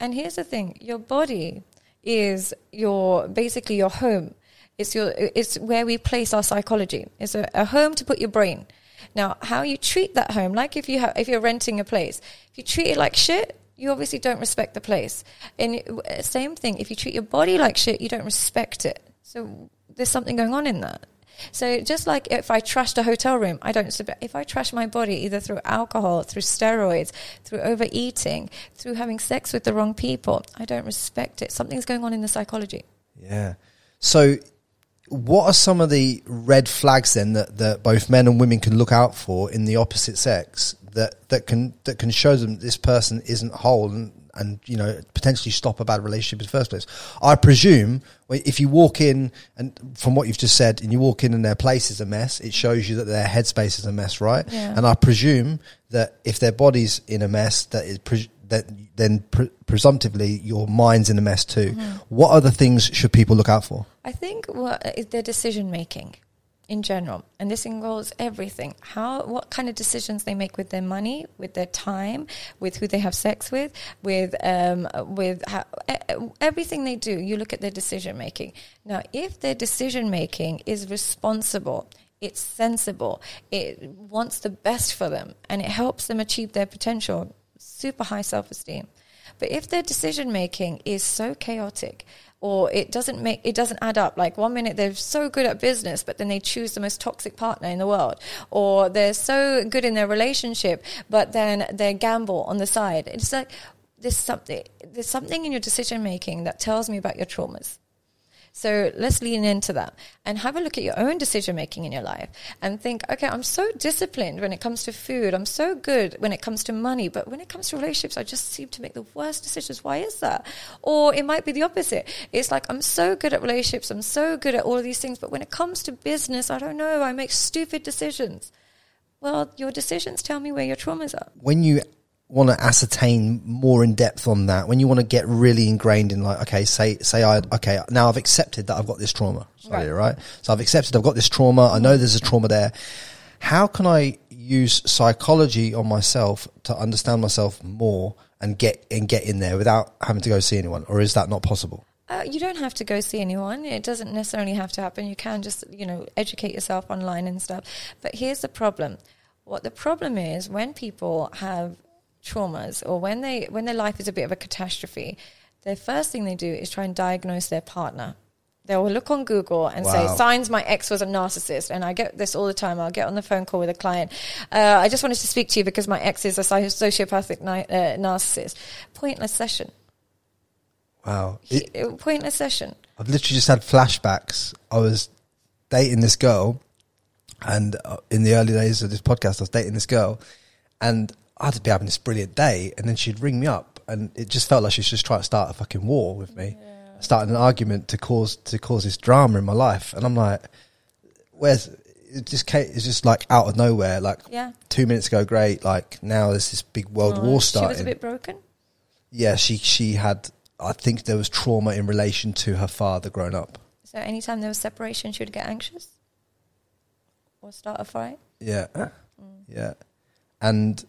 And here's the thing: your body is your basically your home. It's your it's where we place our psychology. It's a, a home to put your brain. Now, how you treat that home, like if you have if you're renting a place, if you treat it like shit, you obviously don't respect the place. And same thing, if you treat your body like shit, you don't respect it. So there's something going on in that. So just like if I trashed a hotel room, I don't. If I trash my body either through alcohol, through steroids, through overeating, through having sex with the wrong people, I don't respect it. Something's going on in the psychology. Yeah. So, what are some of the red flags then that, that both men and women can look out for in the opposite sex that, that can that can show them this person isn't whole and and you know potentially stop a bad relationship in the first place. I presume if you walk in and from what you've just said, and you walk in and their place is a mess, it shows you that their headspace is a mess, right? Yeah. And I presume that if their body's in a mess, that is pre- that then pre- presumptively your mind's in a mess too. Mm-hmm. What other things should people look out for? I think what is their decision making in general, and this involves everything. How, what kind of decisions they make with their money, with their time, with who they have sex with, with um, with how, everything they do. You look at their decision making. Now, if their decision making is responsible, it's sensible, it wants the best for them, and it helps them achieve their potential. Super high self esteem. But if their decision making is so chaotic, or it doesn't make it doesn't add up like one minute they're so good at business but then they choose the most toxic partner in the world or they're so good in their relationship but then they gamble on the side it's like there's something there's something in your decision making that tells me about your traumas so let's lean into that and have a look at your own decision making in your life and think, okay, I'm so disciplined when it comes to food. I'm so good when it comes to money. But when it comes to relationships, I just seem to make the worst decisions. Why is that? Or it might be the opposite. It's like, I'm so good at relationships. I'm so good at all of these things. But when it comes to business, I don't know. I make stupid decisions. Well, your decisions tell me where your traumas are. When you want to ascertain more in depth on that, when you want to get really ingrained in like, okay, say, say I, okay, now I've accepted that I've got this trauma, sorry, right. right? So I've accepted I've got this trauma. I know there's a trauma there. How can I use psychology on myself to understand myself more and get, and get in there without having to go see anyone? Or is that not possible? Uh, you don't have to go see anyone. It doesn't necessarily have to happen. You can just, you know, educate yourself online and stuff. But here's the problem. What the problem is when people have traumas or when they when their life is a bit of a catastrophe, the first thing they do is try and diagnose their partner. They will look on Google and wow. say, signs my ex was a narcissist. And I get this all the time. I'll get on the phone call with a client. Uh, I just wanted to speak to you because my ex is a sociopathic ni- uh, narcissist. Pointless session. Wow. It, it, pointless session. I've literally just had flashbacks. I was dating this girl, and uh, in the early days of this podcast, I was dating this girl, and I'd be having this brilliant day, and then she'd ring me up, and it just felt like she was just trying to start a fucking war with me, yeah. starting an argument to cause to cause this drama in my life, and I'm like, where's it just came, it's just like out of nowhere, like yeah. two minutes ago, great, like now there's this big world oh, war starting. She was a bit broken. Yeah, she she had. I think there was trauma in relation to her father growing up. So anytime there was separation, she would get anxious or start a fight. Yeah, mm. yeah, and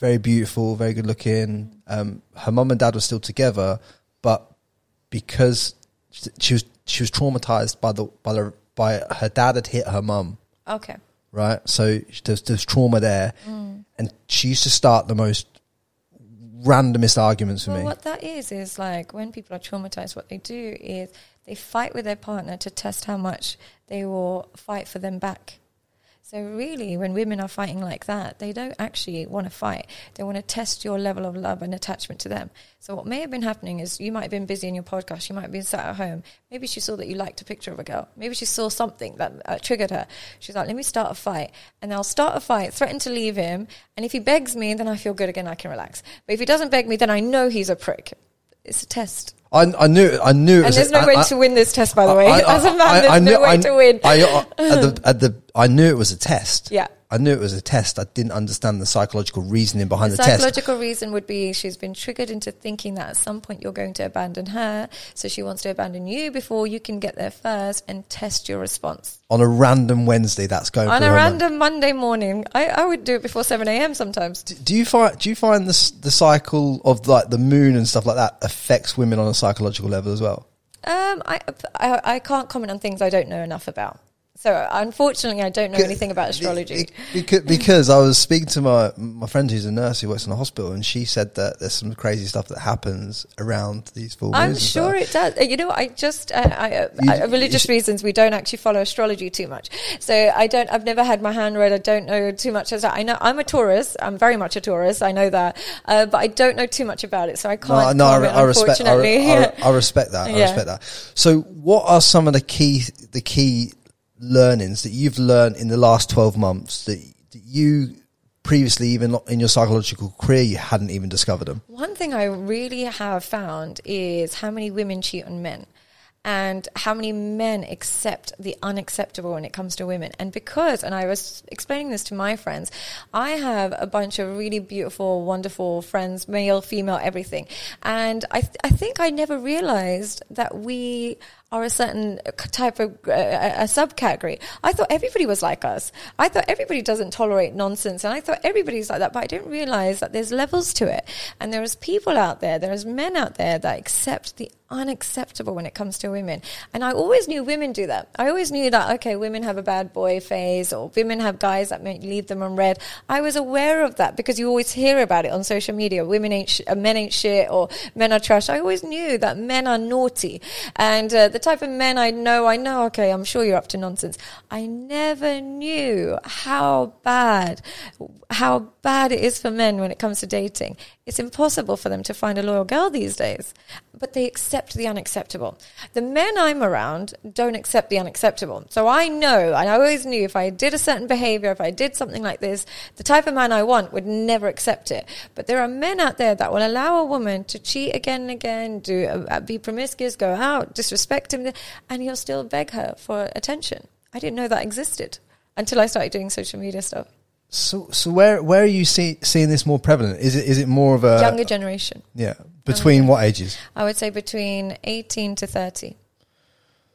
very beautiful, very good looking. Um, her mum and dad were still together, but because she was she was traumatized by the by the by her dad had hit her mum. Okay. Right. So there's there's trauma there, mm. and she used to start the most randomest arguments for well, me. What that is is like when people are traumatized, what they do is they fight with their partner to test how much they will fight for them back. So really, when women are fighting like that, they don't actually want to fight. They want to test your level of love and attachment to them. So what may have been happening is you might have been busy in your podcast. You might have been sat at home. Maybe she saw that you liked a picture of a girl. Maybe she saw something that uh, triggered her. She's like, let me start a fight. And I'll start a fight, threaten to leave him. And if he begs me, then I feel good again. I can relax. But if he doesn't beg me, then I know he's a prick. It's a test. I, I knew I knew. and there's a, no way I, to win this test, by the way. I, As a man, there's knew, no way to win. I, uh, at the, at the, I knew it was a test. Yeah. I knew it was a test. I didn't understand the psychological reasoning behind the, test. the test. Psychological reason would be she's been triggered into thinking that at some point you're going to abandon her, so she wants to abandon you before you can get there first and test your response. On a random Wednesday, that's going on a random Monday morning. I, I would do it before seven a.m. sometimes. Do, do you find do you find the the cycle of like the moon and stuff like that affects women on a psychological level as well? Um, I, I, I can't comment on things I don't know enough about. So unfortunately, I don't know anything about astrology. Because, because I was speaking to my my friend who's a nurse who works in a hospital, and she said that there's some crazy stuff that happens around these full moons. I'm sure it does. Uh, You know, I just, uh, I, uh, You- uh, religious reasons, we don't actually follow astrology too much. So I don't, I've never had my hand read. I don't know too much as. I know I'm a Taurus. I'm very much a Taurus. I know that. Uh, but I don't know too much about it. So I can't. no, I, comment, I respect. I. I, I respect that. I Yeah. respect that. So, what are some of the key the key learnings that you've learned in the last twelve months that, that you previously, even in your psychological career, you hadn't even discovered them? One thing I really have found is how many women cheat on men and how many men accept the unacceptable when it comes to women. And because, and I was explaining this to my friends, I have a bunch of really beautiful, wonderful friends, male, female, everything. And I, th- I think I never realized that we are a certain type of uh, a subcategory. I thought everybody was like us. I thought everybody doesn't tolerate nonsense, and I thought everybody's like that. But I didn't realize that there's levels to it, and there is people out there, there is men out there that accept the unacceptable when it comes to women. And I always knew women do that. I always knew that okay, women have a bad boy phase, or women have guys that leave them on read. I was aware of that because you always hear about it on social media. Women ain't, sh- uh, men ain't shit, or men are trash. I always knew that men are naughty, and uh, the type of men I know, I know. Okay, I'm sure you're up to nonsense. I never knew how bad, how bad it is for men when it comes to dating. It's impossible for them to find a loyal girl these days, but they accept the unacceptable. The men I'm around don't accept the unacceptable. So I know, and I always knew if I did a certain behavior, if I did something like this, the type of man I want would never accept it. But there are men out there that will allow a woman to cheat again and again, do uh, be promiscuous, go out, disrespect and he'll still beg her for attention. I didn't know that existed until I started doing social media stuff. So, so where where are you see, seeing this more prevalent? Is it is it more of a Younger generation. yeah between what ages? I would say between 18 to 30.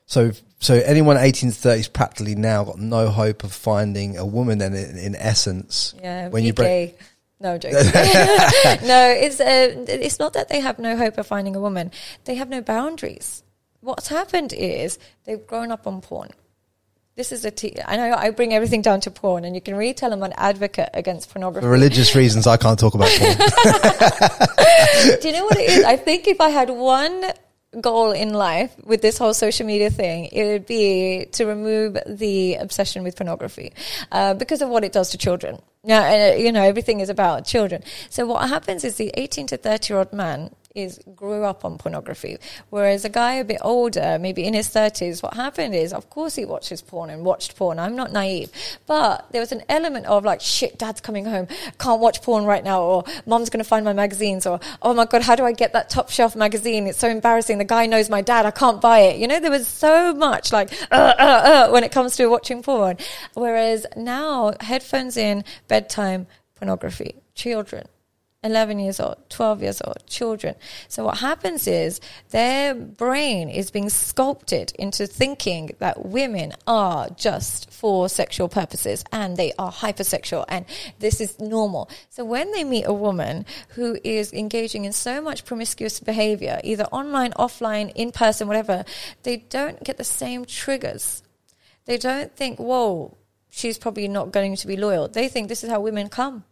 So so anyone eighteen to thirty is practically now got no hope of finding a woman. Then in, in essence, Yeah, when you break. No I'm no, it's uh, it's not that they have no hope of finding a woman; they have no boundaries. What's happened is they've grown up on porn. This is a t- I know I bring everything down to porn, and you can really tell I'm an advocate against pornography. for religious reasons, I can't talk about porn. Do you know what it is? I think if I had one goal in life with this whole social media thing, it would be to remove the obsession with pornography uh, because of what it does to children. Now, uh, you know, everything is about children. So what happens is the 18 to 30 year old man is grew up on pornography, whereas a guy a bit older, maybe in his 30s, what happened is, of course, he watches porn and watched porn. I'm not naive, but there was an element of like, shit, dad's coming home, can't watch porn right now, or mom's going to find my magazines, or oh my god, how do I get that top shelf magazine? It's so embarrassing. The guy knows my dad, I can't buy it. You know, there was so much like uh, uh, uh, when it comes to watching porn, whereas now headphones in, bedtime, pornography, children. 11 years old, 12 years old, children. So what happens is their brain is being sculpted into thinking that women are just for sexual purposes and they are hypersexual and this is normal. So when they meet a woman who is engaging in so much promiscuous behavior, either online, offline, in person, whatever, they don't get the same triggers. They don't think, whoa, she's probably not going to be loyal. They think this is how women come.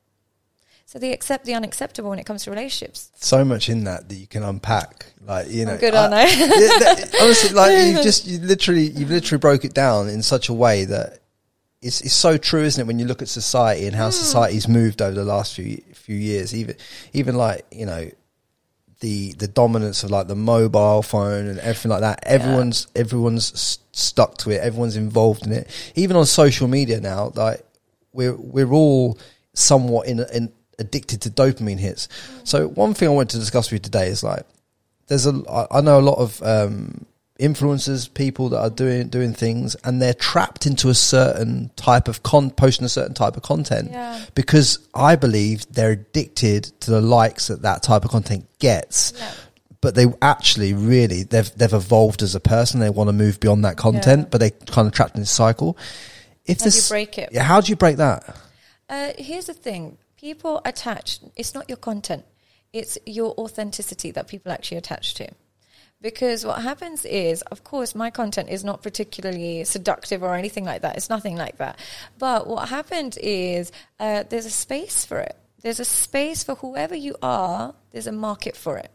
So they accept the unacceptable when it comes to relationships. so much in that that you can unpack. Like you know, I'm good, aren't I? yeah, that- honestly, like you've just you literally you've literally broke it down in such a way that it's it's so true, isn't it? When you look at society and how hmm. society's moved over the last few few years, even even like you know the the dominance of like the mobile phone and everything like that. Everyone's everyone's s- stuck to it. Everyone's involved in it. Even on social media now, like we're we're all somewhat in, in addicted to dopamine hits. So one thing I want to discuss with you today is like there's a I know a lot of um, influencers, people that are doing doing things, and they're trapped into a certain type of con posting a certain type of content Yeah. because I believe they're addicted to the likes that that type of content gets. But they actually really they've they've evolved as a person. They want to move beyond that content, Yeah. but they kind of trapped in this cycle. If How do you this, break it? Yeah, how do you break that? Uh, here's the thing people attach, it's not your content, it's your authenticity that people actually attach to. Because what happens is, of course, my content is not particularly seductive or anything like that. It's nothing like that. But what happened is uh, there's a space for it. There's a space for whoever you are, there's a market for it.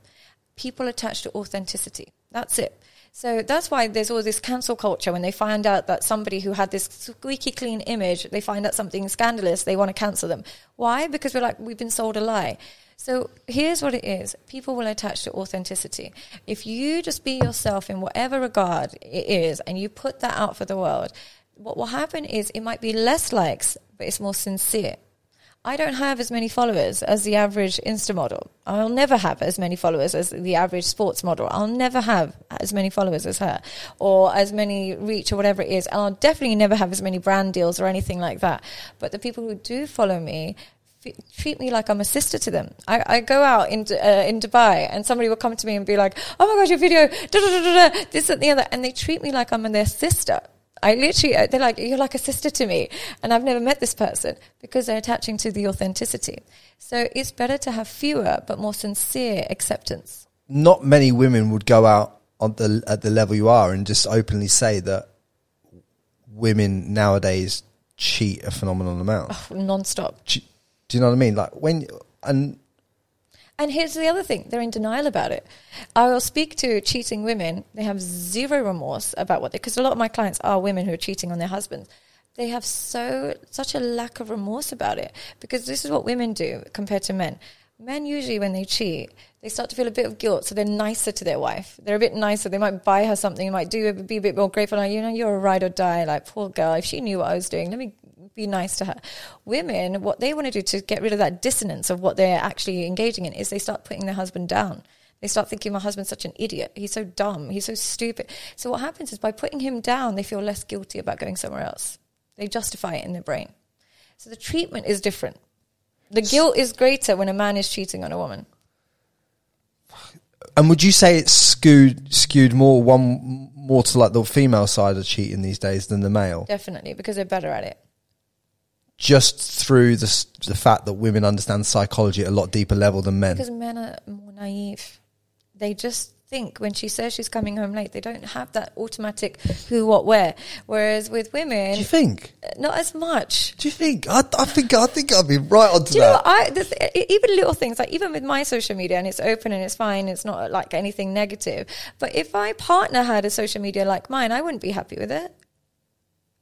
People attach to authenticity. That's it. So that's why there's all this cancel culture when they find out that somebody who had this squeaky clean image, they find out something scandalous, they want to cancel them. Why? Because we're like, we've been sold a lie. So here's what it is people will attach to authenticity. If you just be yourself in whatever regard it is and you put that out for the world, what will happen is it might be less likes, but it's more sincere. I don't have as many followers as the average Insta model. I'll never have as many followers as the average sports model. I'll never have as many followers as her or as many reach or whatever it is. I'll definitely never have as many brand deals or anything like that. But the people who do follow me, treat me like I'm a sister to them. I, I go out in uh, in Dubai and somebody will come to me and be like, "Oh my gosh, your video, da, da, da, da, this and the other," and they treat me like I'm their sister. I literally, uh, they're like, "You're like a sister to me," and I've never met this person because they're attaching to the authenticity. So it's better to have fewer but more sincere acceptance. Not many women would go out on the at the level you are and just openly say that women nowadays cheat a phenomenal amount. Oh, non-stop. Che- do you know what I mean? Like when and and here's the other thing: they're in denial about it. I will speak to cheating women; they have zero remorse about what they. Because a lot of my clients are women who are cheating on their husbands. They have so such a lack of remorse about it because this is what women do compared to men. Men usually, when they cheat, they start to feel a bit of guilt, so they're nicer to their wife. They're a bit nicer. They might buy her something, They might do be a bit more grateful. Like, you know, you're a ride or die. Like, poor girl. If she knew what I was doing, let me be nice to her. Women, what they want to do to get rid of that dissonance of what they're actually engaging in is they start putting their husband down. They start thinking my husband's such an idiot. He's so dumb. He's so stupid. So what happens is by putting him down, they feel less guilty about going somewhere else. They justify it in their brain. So the treatment is different. The guilt is greater when a man is cheating on a woman. And would you say it's skewed skewed more one more to like the female side of cheating these days than the male? Definitely, because they're better at it just through the the fact that women understand psychology at a lot deeper level than men. Because men are more naive. They just think when she says she's coming home late, they don't have that automatic who, what, where. Whereas with women, do you think uh, not as much? Do you think? I, I think I think I'd be right onto do that. You know I, the, even little things like even with my social media, and it's open and it's fine. It's not like anything negative. But if my partner had a social media like mine, I wouldn't be happy with it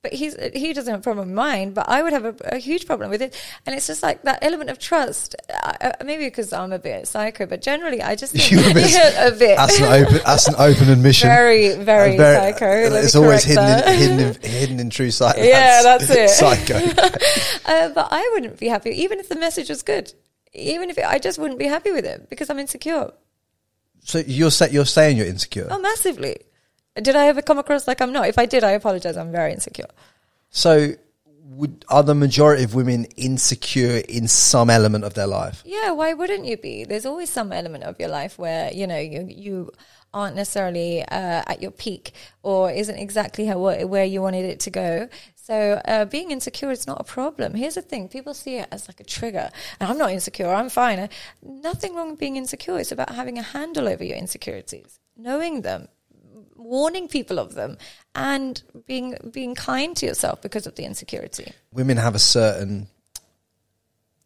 but he's he doesn't have a problem with mine, but I would have a, a huge problem with it. And it's just like that element of trust. I, maybe because I'm a bit psycho, but generally I just think a, bit, a bit. That's an open. That's an open admission. Very, very, very psycho. It's always hidden in, hidden, in, hidden in true psycho. Yeah, that's, that's it. Psycho. uh, but I wouldn't be happy, even if the message was good. Even if it, I just wouldn't be happy with it because I'm insecure. So you're you're saying you're insecure? Oh, massively. Did I ever come across like I'm not? If I did, I apologize. I'm very insecure. So, would, are the majority of women insecure in some element of their life? Yeah, why wouldn't you be? There's always some element of your life where you know you you aren't necessarily uh, at your peak or isn't exactly how where you wanted it to go. So uh, being insecure is not a problem. Here's the thing: people see it as like a trigger. And I'm not insecure. I'm fine. Nothing wrong with being insecure. It's about having a handle over your insecurities, knowing them, warning people of them and being being kind to yourself because of the insecurity. Women have a certain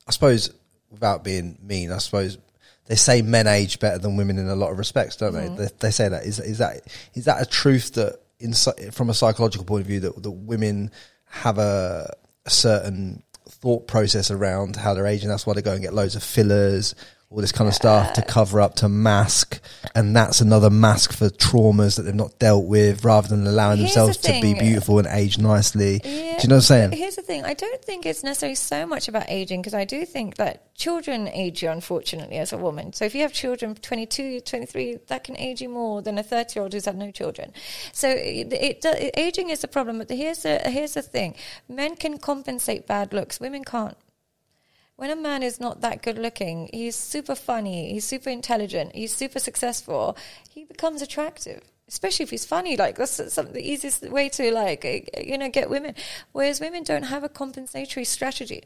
I suppose without being mean, I suppose they say men age better than women in a lot of respects, don't mm-hmm. they? they? They say that is is that is that a truth that in from a psychological point of view that, that women have a, a certain thought process around how they're aging. That's why they go and get loads of fillers all this kind of stuff to cover up, to mask, and that's another mask for traumas that they've not dealt with, rather than allowing Here's themselves the to be beautiful and age nicely. Yeah, do you know what I'm saying? Here's the thing: I don't think it's necessarily so much about aging because I do think that children age you, unfortunately, as a woman. So if you have children, 22, 23, that can age you more than a 30 year old who's had no children. So it, it, it, aging is a problem. But here's the here's the thing: men can compensate bad looks, women can't when a man is not that good looking, he's super funny, he's super intelligent, he's super successful, he becomes attractive. Especially if he's funny, like that's some, the easiest way to like eh, eh, you know get women. Whereas women don't have a compensatory strategy.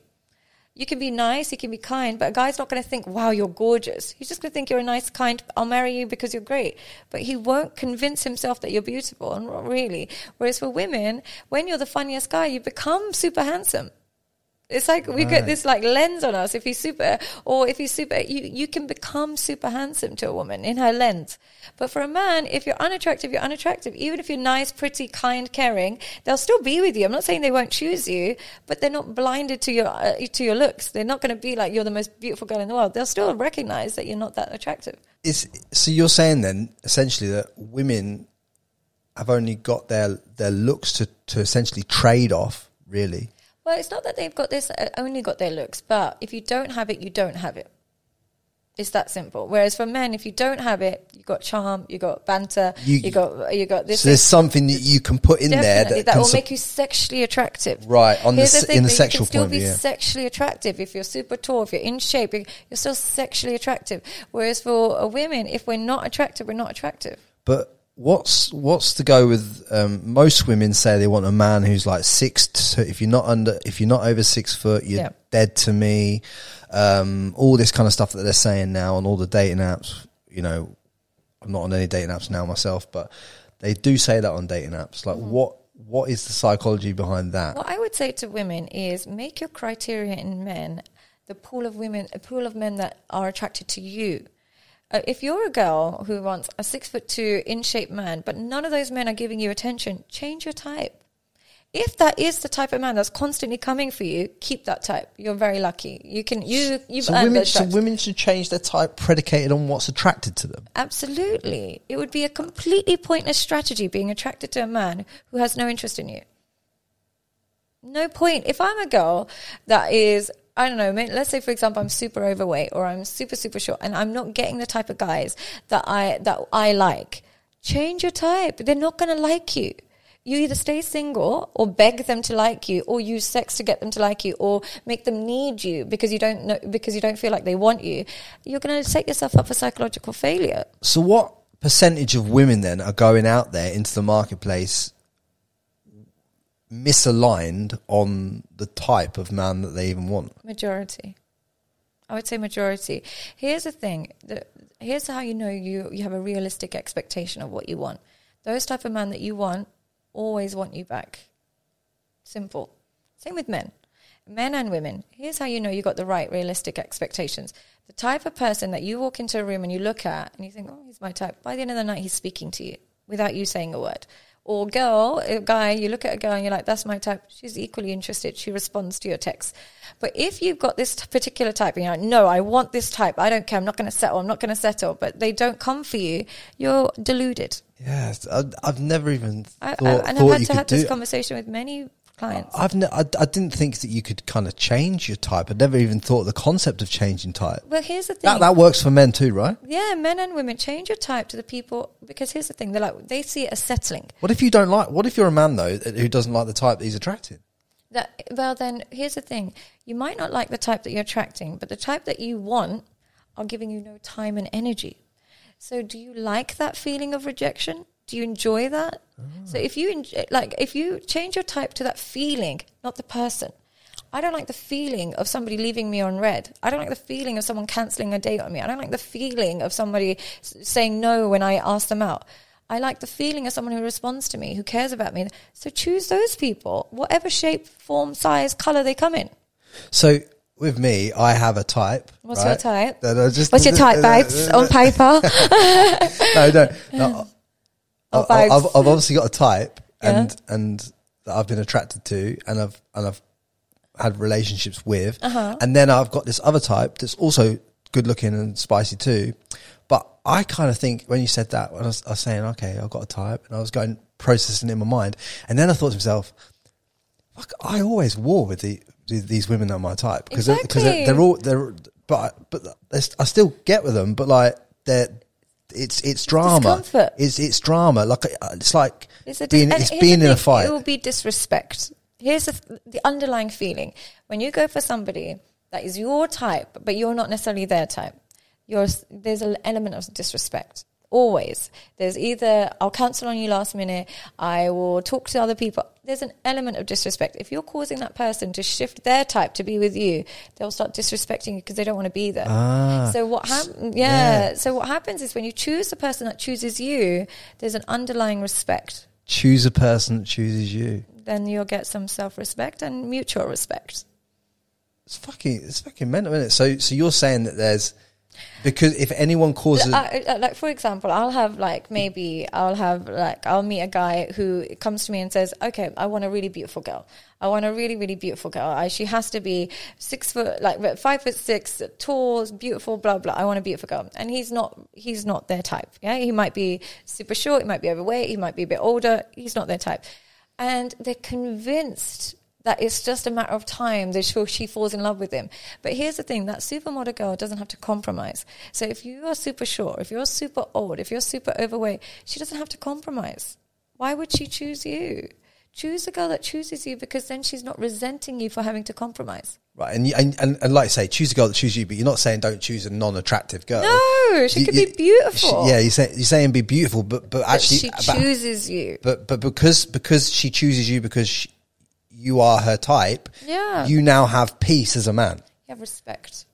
You can be nice, you can be kind, but a guy's not going to think, wow, you're gorgeous. He's just going to think you're a nice, kind, I'll marry you because you're great. But he won't convince himself that you're beautiful, and not really. Whereas for women, when you're the funniest guy, you become super handsome. It's like we get this like lens on us. If he's super, or if he's super, you, you can become super handsome to a woman in her lens. But for a man, if you're unattractive, you're unattractive. Even if you're nice, pretty, kind, caring, they'll still be with you. I'm not saying they won't choose you, but they're not blinded to your uh, to your looks. They're not going to be like you're the most beautiful girl in the world. They'll still recognize that you're not that attractive. Is so you're saying then essentially that women have only got their their looks to to essentially trade off, really. Well, it's not that they've got this uh, only got their looks, but if you don't have it, you don't have it. It's that simple. Whereas for men, if you don't have it, you got charm, you got banter, You- you, got you got this. So there's something that you can put in there that, that will su- make you sexually attractive. Right, on the Here's s- thing, in the sexual you can still point be yeah. sexually attractive if you're super tall, if you're in shape, you're you're still sexually attractive. Whereas for a women, if we're not attractive, we're not attractive. But what's what's to go with? Um, most women say they want a man who's like six. To, if you're not under, if you're not over six foot, you're Yeah. dead to me. Um, all this kind of stuff that they're saying now on all the dating apps. You know, I'm not on any dating apps now myself, but they do say that on dating apps. Like, what what is the psychology behind that? What I would say to women is make your criteria in men the pool of women, a pool of men that are attracted to you. Uh, if you're a girl who wants a six foot two in shape man, but none of those men are giving you attention, change your type. If that is the type of man that's constantly coming for you, keep that type. You're very lucky. You can you you've So earned women, those so women should change their type predicated on what's attracted to them. Absolutely. It would be a completely pointless strategy being attracted to a man who has no interest in you. No point. If I'm a girl that is, I don't know, let's say for example I'm super overweight or I'm super super short and I'm not getting the type of guys that I that I like, change your type. They're not going to like you. You either stay single or beg them to like you or use sex to get them to like you or make them need you because you don't know because you don't feel like they want you. You're going to set yourself up for psychological failure. So, what percentage of women then are going out there into the marketplace misaligned on the type of man that they even want? Majority. I would say majority. Here's the thing. The, here's how you know you, you have a realistic expectation of what you want. Those type of man that you want always want you back. Simple. Same with men. Men and women. Here's how you know you got the right realistic expectations. The type of person that you walk into a room and you look at and you think, oh, he's my type. By the end of the night, he's speaking to you without you saying a word. Or girl, a guy, you look at a girl and you're like, that's my type. She's equally interested. She responds to your text. But if you've got this particular type and you're like, no, I want this type. I don't care. I'm not going to settle. I'm not going to settle. But they don't come for you. You're deluded. Yes, I, I've never even thought, I, and I've had to have this conversation with many clients. I've I, I didn't think that you could kind of change your type. I never even thought of the concept of changing type. well, here's the thing. That that works for men too, right? yeah, men and women change your type to the people because here's the thing. They're like, they see it as settling. What if you don't like? What if you're a man though who doesn't like the type that he's attracted? That well, then here's the thing: you might not like the type that you're attracting, but the type that you want are giving you no time and energy. So, do you like that feeling of rejection? Do you enjoy that? Ah. So, if you enjoy, like, if you change your type to that feeling, not the person. I don't like the feeling of somebody leaving me on read. I don't like the feeling of someone canceling a date on me. I don't like the feeling of somebody saying no when I ask them out. I like the feeling of someone who responds to me, who cares about me. So choose those people, whatever shape, form, size, color they come in. So with me, I have a type. What's your type? That I just- What's your type, babes? on paper? no, no, no. Oh, I- I've. I've obviously got a type, Yeah. and and that I've been attracted to, and I've and I've had relationships with, Uh-huh. and then I've got this other type that's also good looking and spicy too. But I kind of think when you said that, when I was, I was saying, okay, I've got a type, and I was going processing it in my mind, and then I thought to myself, fuck, I always war with the these women that are my type because because they're, Exactly. they're all they're but but I still get with them, but like they're. It's it's drama. Discomfort. It's it's drama. Like uh, it's like It's, a being it's being in a fight. It will be disrespect. Here's the, the underlying feeling when you go for somebody that is your type, but you're not necessarily their type. You're, there's an element of disrespect Always. There's either I'll cancel on you last minute, I will talk to other people. There's an element of disrespect. If you're causing that person to shift their type to be with you, they'll start disrespecting you because they don't want to be there. Ah. so what happens? Yeah. Yeah. So what happens is when you choose the person that chooses you, there's an underlying respect. Choose a person that chooses you. Then you'll get some self-respect and mutual respect. It's fucking, it's fucking mental, isn't it? So, so you're saying that there's because if anyone causes, like for example, I'll have like maybe I'll have like I'll meet a guy who comes to me and says, "Okay, I want a really beautiful girl. I want a really really beautiful girl. I, she has to be six foot, like five foot six, tall, beautiful, blah blah. I want a beautiful girl." And he's not he's not their type. Yeah, he might be super short, he might be overweight, he might be a bit older. He's not their type, and they're convinced that it's just a matter of time that she, she falls in love with him. But here's the thing that supermodel girl doesn't have to compromise. So if you are super short, if you're super old, if you're super overweight, she doesn't have to compromise. Why would she choose you? Choose a girl that chooses you because then she's not resenting you for having to compromise. right? And, you, and and and like I say, choose a girl that chooses you, but you're not saying don't choose a non-attractive girl. No, she You- could you- be beautiful. she- yeah, you say you're saying be beautiful, but but but actually, she but, chooses you. but but because because she chooses you because she, you are her type, Yeah. you now have peace as a man. You have respect.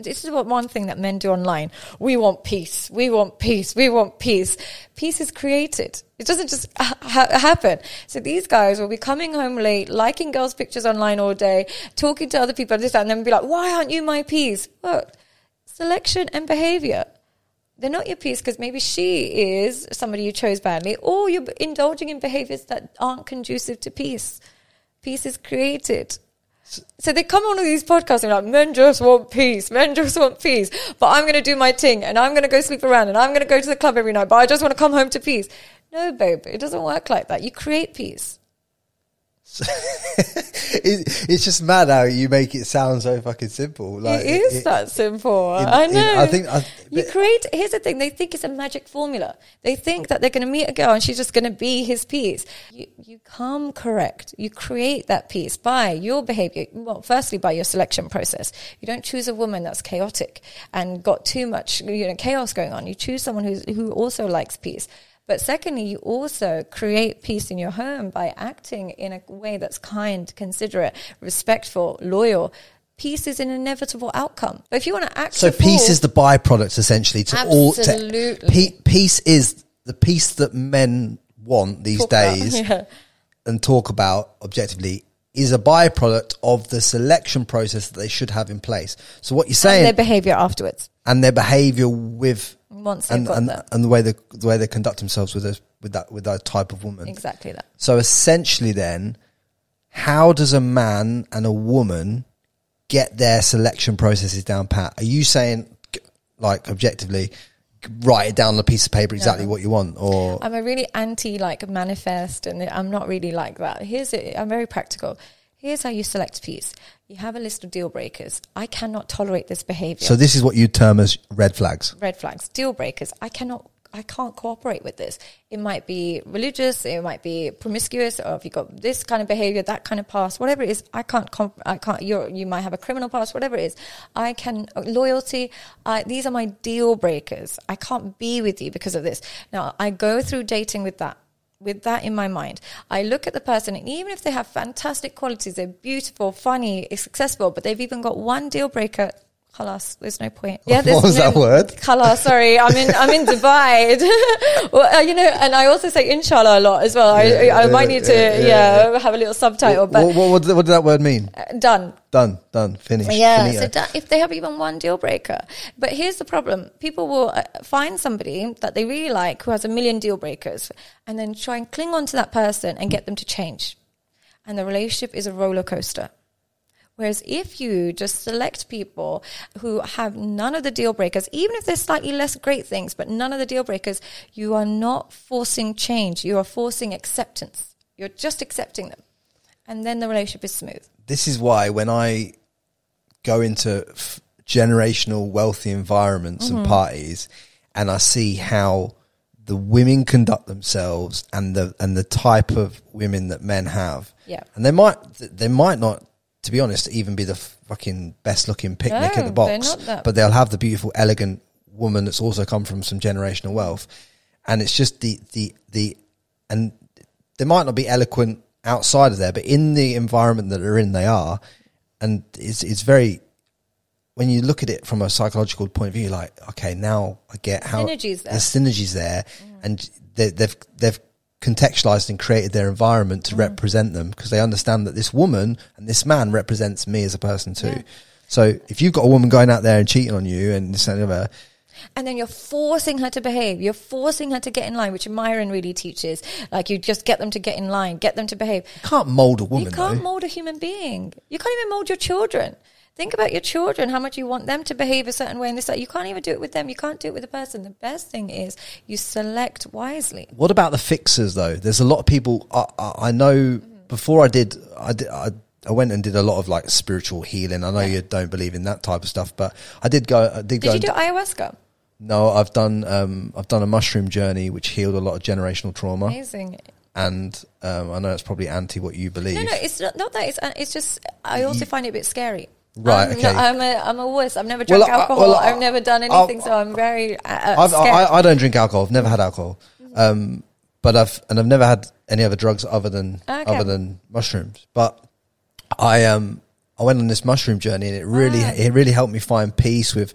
This is what one thing that men do online. We want peace. We want peace. We want peace. Peace is created. It doesn't just ha- ha- happen. So these guys will be coming home late, liking girls' pictures online all day, talking to other people, this, that, and then be like, why aren't you my peace? Well, selection and behavior. They're not your peace because maybe she is somebody you chose badly, or you're indulging in behaviors that aren't conducive to peace. Peace is created. So they come on all these podcasts and like, men just want peace, men just want peace. But I'm going to do my thing and I'm going to go sleep around and I'm going to go to the club every night, but I just want to come home to peace. No, babe, it doesn't work like that. You create peace. it, it's just mad how you make it sound so fucking simple. Like it is it- that simple. in- I in- know. I think I- you create. Here's the thing: they think it's a magic formula. They think that they're going to meet a girl and she's just going to be his peace. You, you come correct. You create that peace by your behavior. Well, firstly, by your selection process. You don't choose a woman that's chaotic and got too much, you know, chaos going on. You choose someone who's who also likes peace. But secondly, you also create peace in your home by acting in a way that's kind, considerate, respectful, loyal. Peace is an inevitable outcome. But if you want to act So peace is the byproduct essentially to all. To, Absolutely. pe- peace is the peace that men want these Talk days yeah. and talk about objectively is a byproduct of the selection process that they should have in place. So what you're and saying their behavior afterwards. and their behavior with Once they've and got and, that. and the way they the way they conduct themselves with a, with that with that type of woman. Exactly that. So essentially, then, how does a man and a woman get their selection processes down pat? Are you saying, like, objectively, write it down on a piece of paper exactly No. what you want, or I'm a really anti like manifest, and I'm not really like that. Here's it. I'm very practical. Here's how you select peace. You have a list of deal breakers. I cannot tolerate this behavior. so? This is what you term as red flags. red flags, deal breakers. I cannot, I can't cooperate with this. It might be religious, it might be promiscuous, or if you've got this kind of behavior, that kind of past, whatever it is, I can't, comp- I can't, you're, you might have a criminal past, whatever it is. I can, uh, loyalty, I, these are my deal breakers. I can't be with you because of this. Now, I go through dating with that. With that in my mind, I look at the person, and even if they have fantastic qualities, they're beautiful, funny, successful, but they've even got one deal breaker. Halas, there's no point. Yeah, What was no- that word? Kala, sorry, I'm in I'm in Dubai. well, uh, you know, and I also say inshallah a lot as well. I Yeah, I, I yeah, might need to yeah, yeah, have a little subtitle, but what, what, what, did- that word mean? uh, done. Done, done, finished. Yeah, finito. so da- if they have even one deal breaker. But here's the problem people will uh, find somebody that they really like who has a million deal breakers and then try and cling on to that person and get them to change. And the relationship is a roller coaster. Whereas if you just select people who have none of the deal breakers, even if they're slightly less great things, but none of the deal breakers, you are not forcing change. You are forcing acceptance. You're just accepting them. And then the relationship is smooth. this is why when I go into f- generational wealthy environments Mm-hmm. and parties, and I see how the women conduct themselves and the and the type of women that men have, Yeah. and they might they might not, to be honest, even be the fucking best looking picnic No, at the box, they're not that. but they'll have the beautiful, elegant woman that's also come from some generational wealth, and it's just the the the and they might not be eloquent outside of there, but in the environment that they're in, they are, and it's it's very when you look at it from a psychological point of view, like okay, now I get how Synergies there. the synergies there, mm. and they, they've they've contextualized and created their environment to mm. represent them because they understand that this woman and this man represents me as a person too. Yeah. So if you've got a woman going out there and cheating on you and this and the other, And then you're forcing her to behave. You're forcing her to get in line, which Myron really teaches. Like you just get them to get in line, get them to behave. you can't mold a woman. You can't though. mold a human being. You can't even mold your children. Think about your children, how much you want them to behave a certain way and this like, You can't even do it with them. You can't do it with a person. The best thing is you select wisely. What about the fixers though? There's a lot of people I, I, I know. Before I did, I did. I, I went and did a lot of like spiritual healing. I know you don't believe in that type of stuff, but I did go. I did, go. You do ayahuasca? no, I've done. Um, I've done a mushroom journey, which healed a lot of generational trauma, Amazing. and um, I know it's probably anti what you believe. No, no, it's not, not that. It's, uh, it's just, I also find it a bit scary. Right, I'm, okay. I'm a, I'm a wuss. I've never Well, drunk I- alcohol. well, I- I've never done anything, so I'm very uh, uh, I've. I, I don't drink alcohol. I've never had alcohol, um, but I've and I've never had any other drugs other than Okay. other than mushrooms. But I um I went on this mushroom journey, and it really Ah. it really helped me find peace with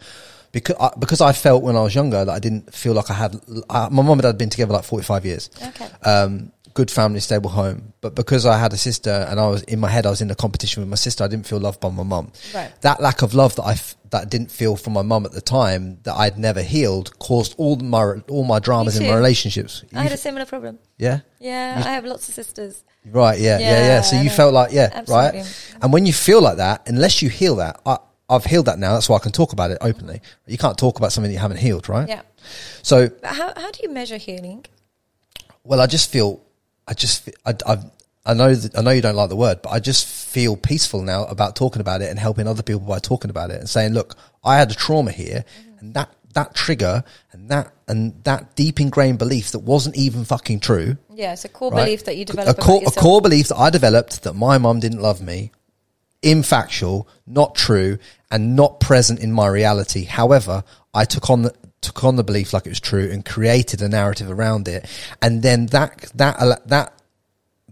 because I, because I felt when I was younger that I didn't feel like I had. I, my mum and dad had been together like forty five years. okay. Um, good family, stable home. But because I had a sister and I was in my head, I was in a competition with my sister. I didn't feel loved by my mum. Right. That lack of love that I f- that I didn't feel from my mum at the time that I'd never healed caused all my all my dramas in my relationships. I had You- a similar problem. yeah. Yeah, I have lots of sisters. Right. Yeah. Yeah. Yeah. Yeah, So I you know. felt like yeah. Absolutely. Right. And when you feel like that, unless you heal that, I, I've healed that now. That's why I can talk about it openly. You can't talk about something you haven't healed, right? Yeah. So But how, how do you measure healing? Well, I just feel, I just, I, I, I know that I know you don't like the word, but I just feel peaceful now about talking about it and helping other people by talking about it and saying, look, I had a trauma here, mm-hmm. and that that trigger and that and that deep ingrained belief that wasn't even fucking true. Yeah, it's a core right? belief that you A core, a core belief that I developed that my mum didn't love me, infactual, not true, and not present in my reality. However, I took on the took on the belief like it was true and created a narrative around it, and then that that that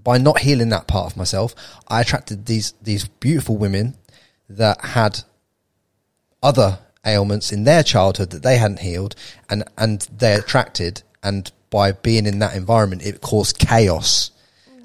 by not healing that part of myself, I attracted these these beautiful women that had other ailments in their childhood that they hadn't healed, and and they attracted, and by being in that environment, it caused chaos,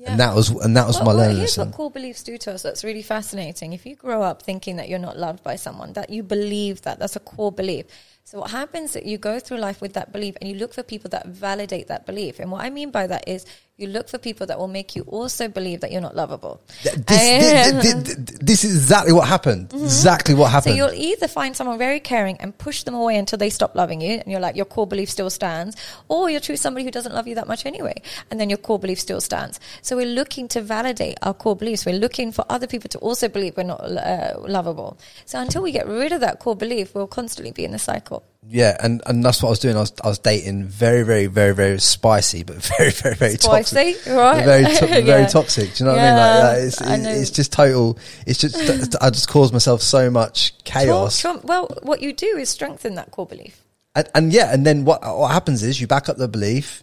Yeah. and that was and that was Well, my well, learning here's lesson. what core beliefs do to us. That's really fascinating. If you grow up thinking that you're not loved by someone, that you believe that, that's a core belief. So what happens is you go through life with that belief and you look for people that validate that belief. And what I mean by that is you look for people that will make you also believe that you're not lovable. Th- This, thi- thi- thi- this is exactly what happened. Exactly what Mm-hmm. So happened. you'll either find someone very caring and push them away until they stop loving you, and you're like your core belief still stands, or you'll choose somebody who doesn't love you that much anyway, and then your core belief still stands. So we're looking to validate our core beliefs. We're looking for other people to also believe we're not uh, lovable. So until we get rid of that core belief, we'll constantly be in the cycle. Yeah, and, and that's what I was doing. I was I was dating very very very very spicy, but very very very Spicy, toxic. right? Very to- very toxic. Do you know what I mean? Like that. It's, it- it's just total. It's just I just caused myself so much chaos. Tra- well, what you do is strengthen that core belief. and, and yeah, and then what what happens is you back up the belief.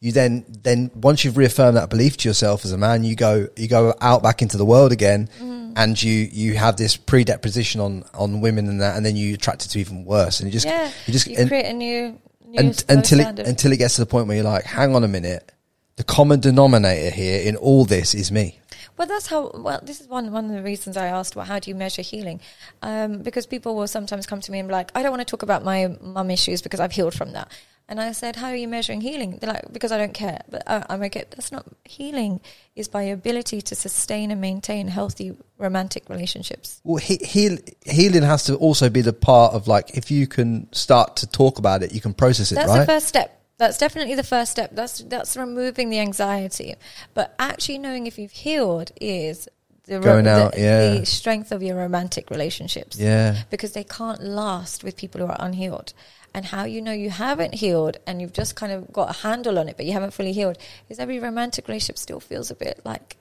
You then then once you've reaffirmed that belief to yourself as a man, you go you go out back into the world again, Mm. and you you have this predisposition on on women and that, and then you attract it to even worse, and you just yeah, you just you and, create a new, new and, until it until it gets to the point where you're like, hang on a minute, the common denominator here in all this is me. Well, that's how. Well, this is one one of the reasons I asked, well, how do you measure healing? Um, because people will sometimes come to me and be like, I don't want to talk about my mum issues because I've healed from that. And I said, how are you measuring healing? They're like, because I don't care. But uh, I'm like, that's not healing. Is by your ability to sustain and maintain healthy romantic relationships. Well, he, heal, healing has to also be the part of like if you can start to talk about it, you can process it, That's right? the first step. That's definitely the first step. That's that's removing the anxiety. But actually knowing if you've healed is the, Going the, yeah. the strength of your romantic relationships. yeah. because they can't last with people who are unhealed. And how you know you haven't healed and you've just kind of got a handle on it, but you haven't fully healed, is every romantic relationship still feels a bit like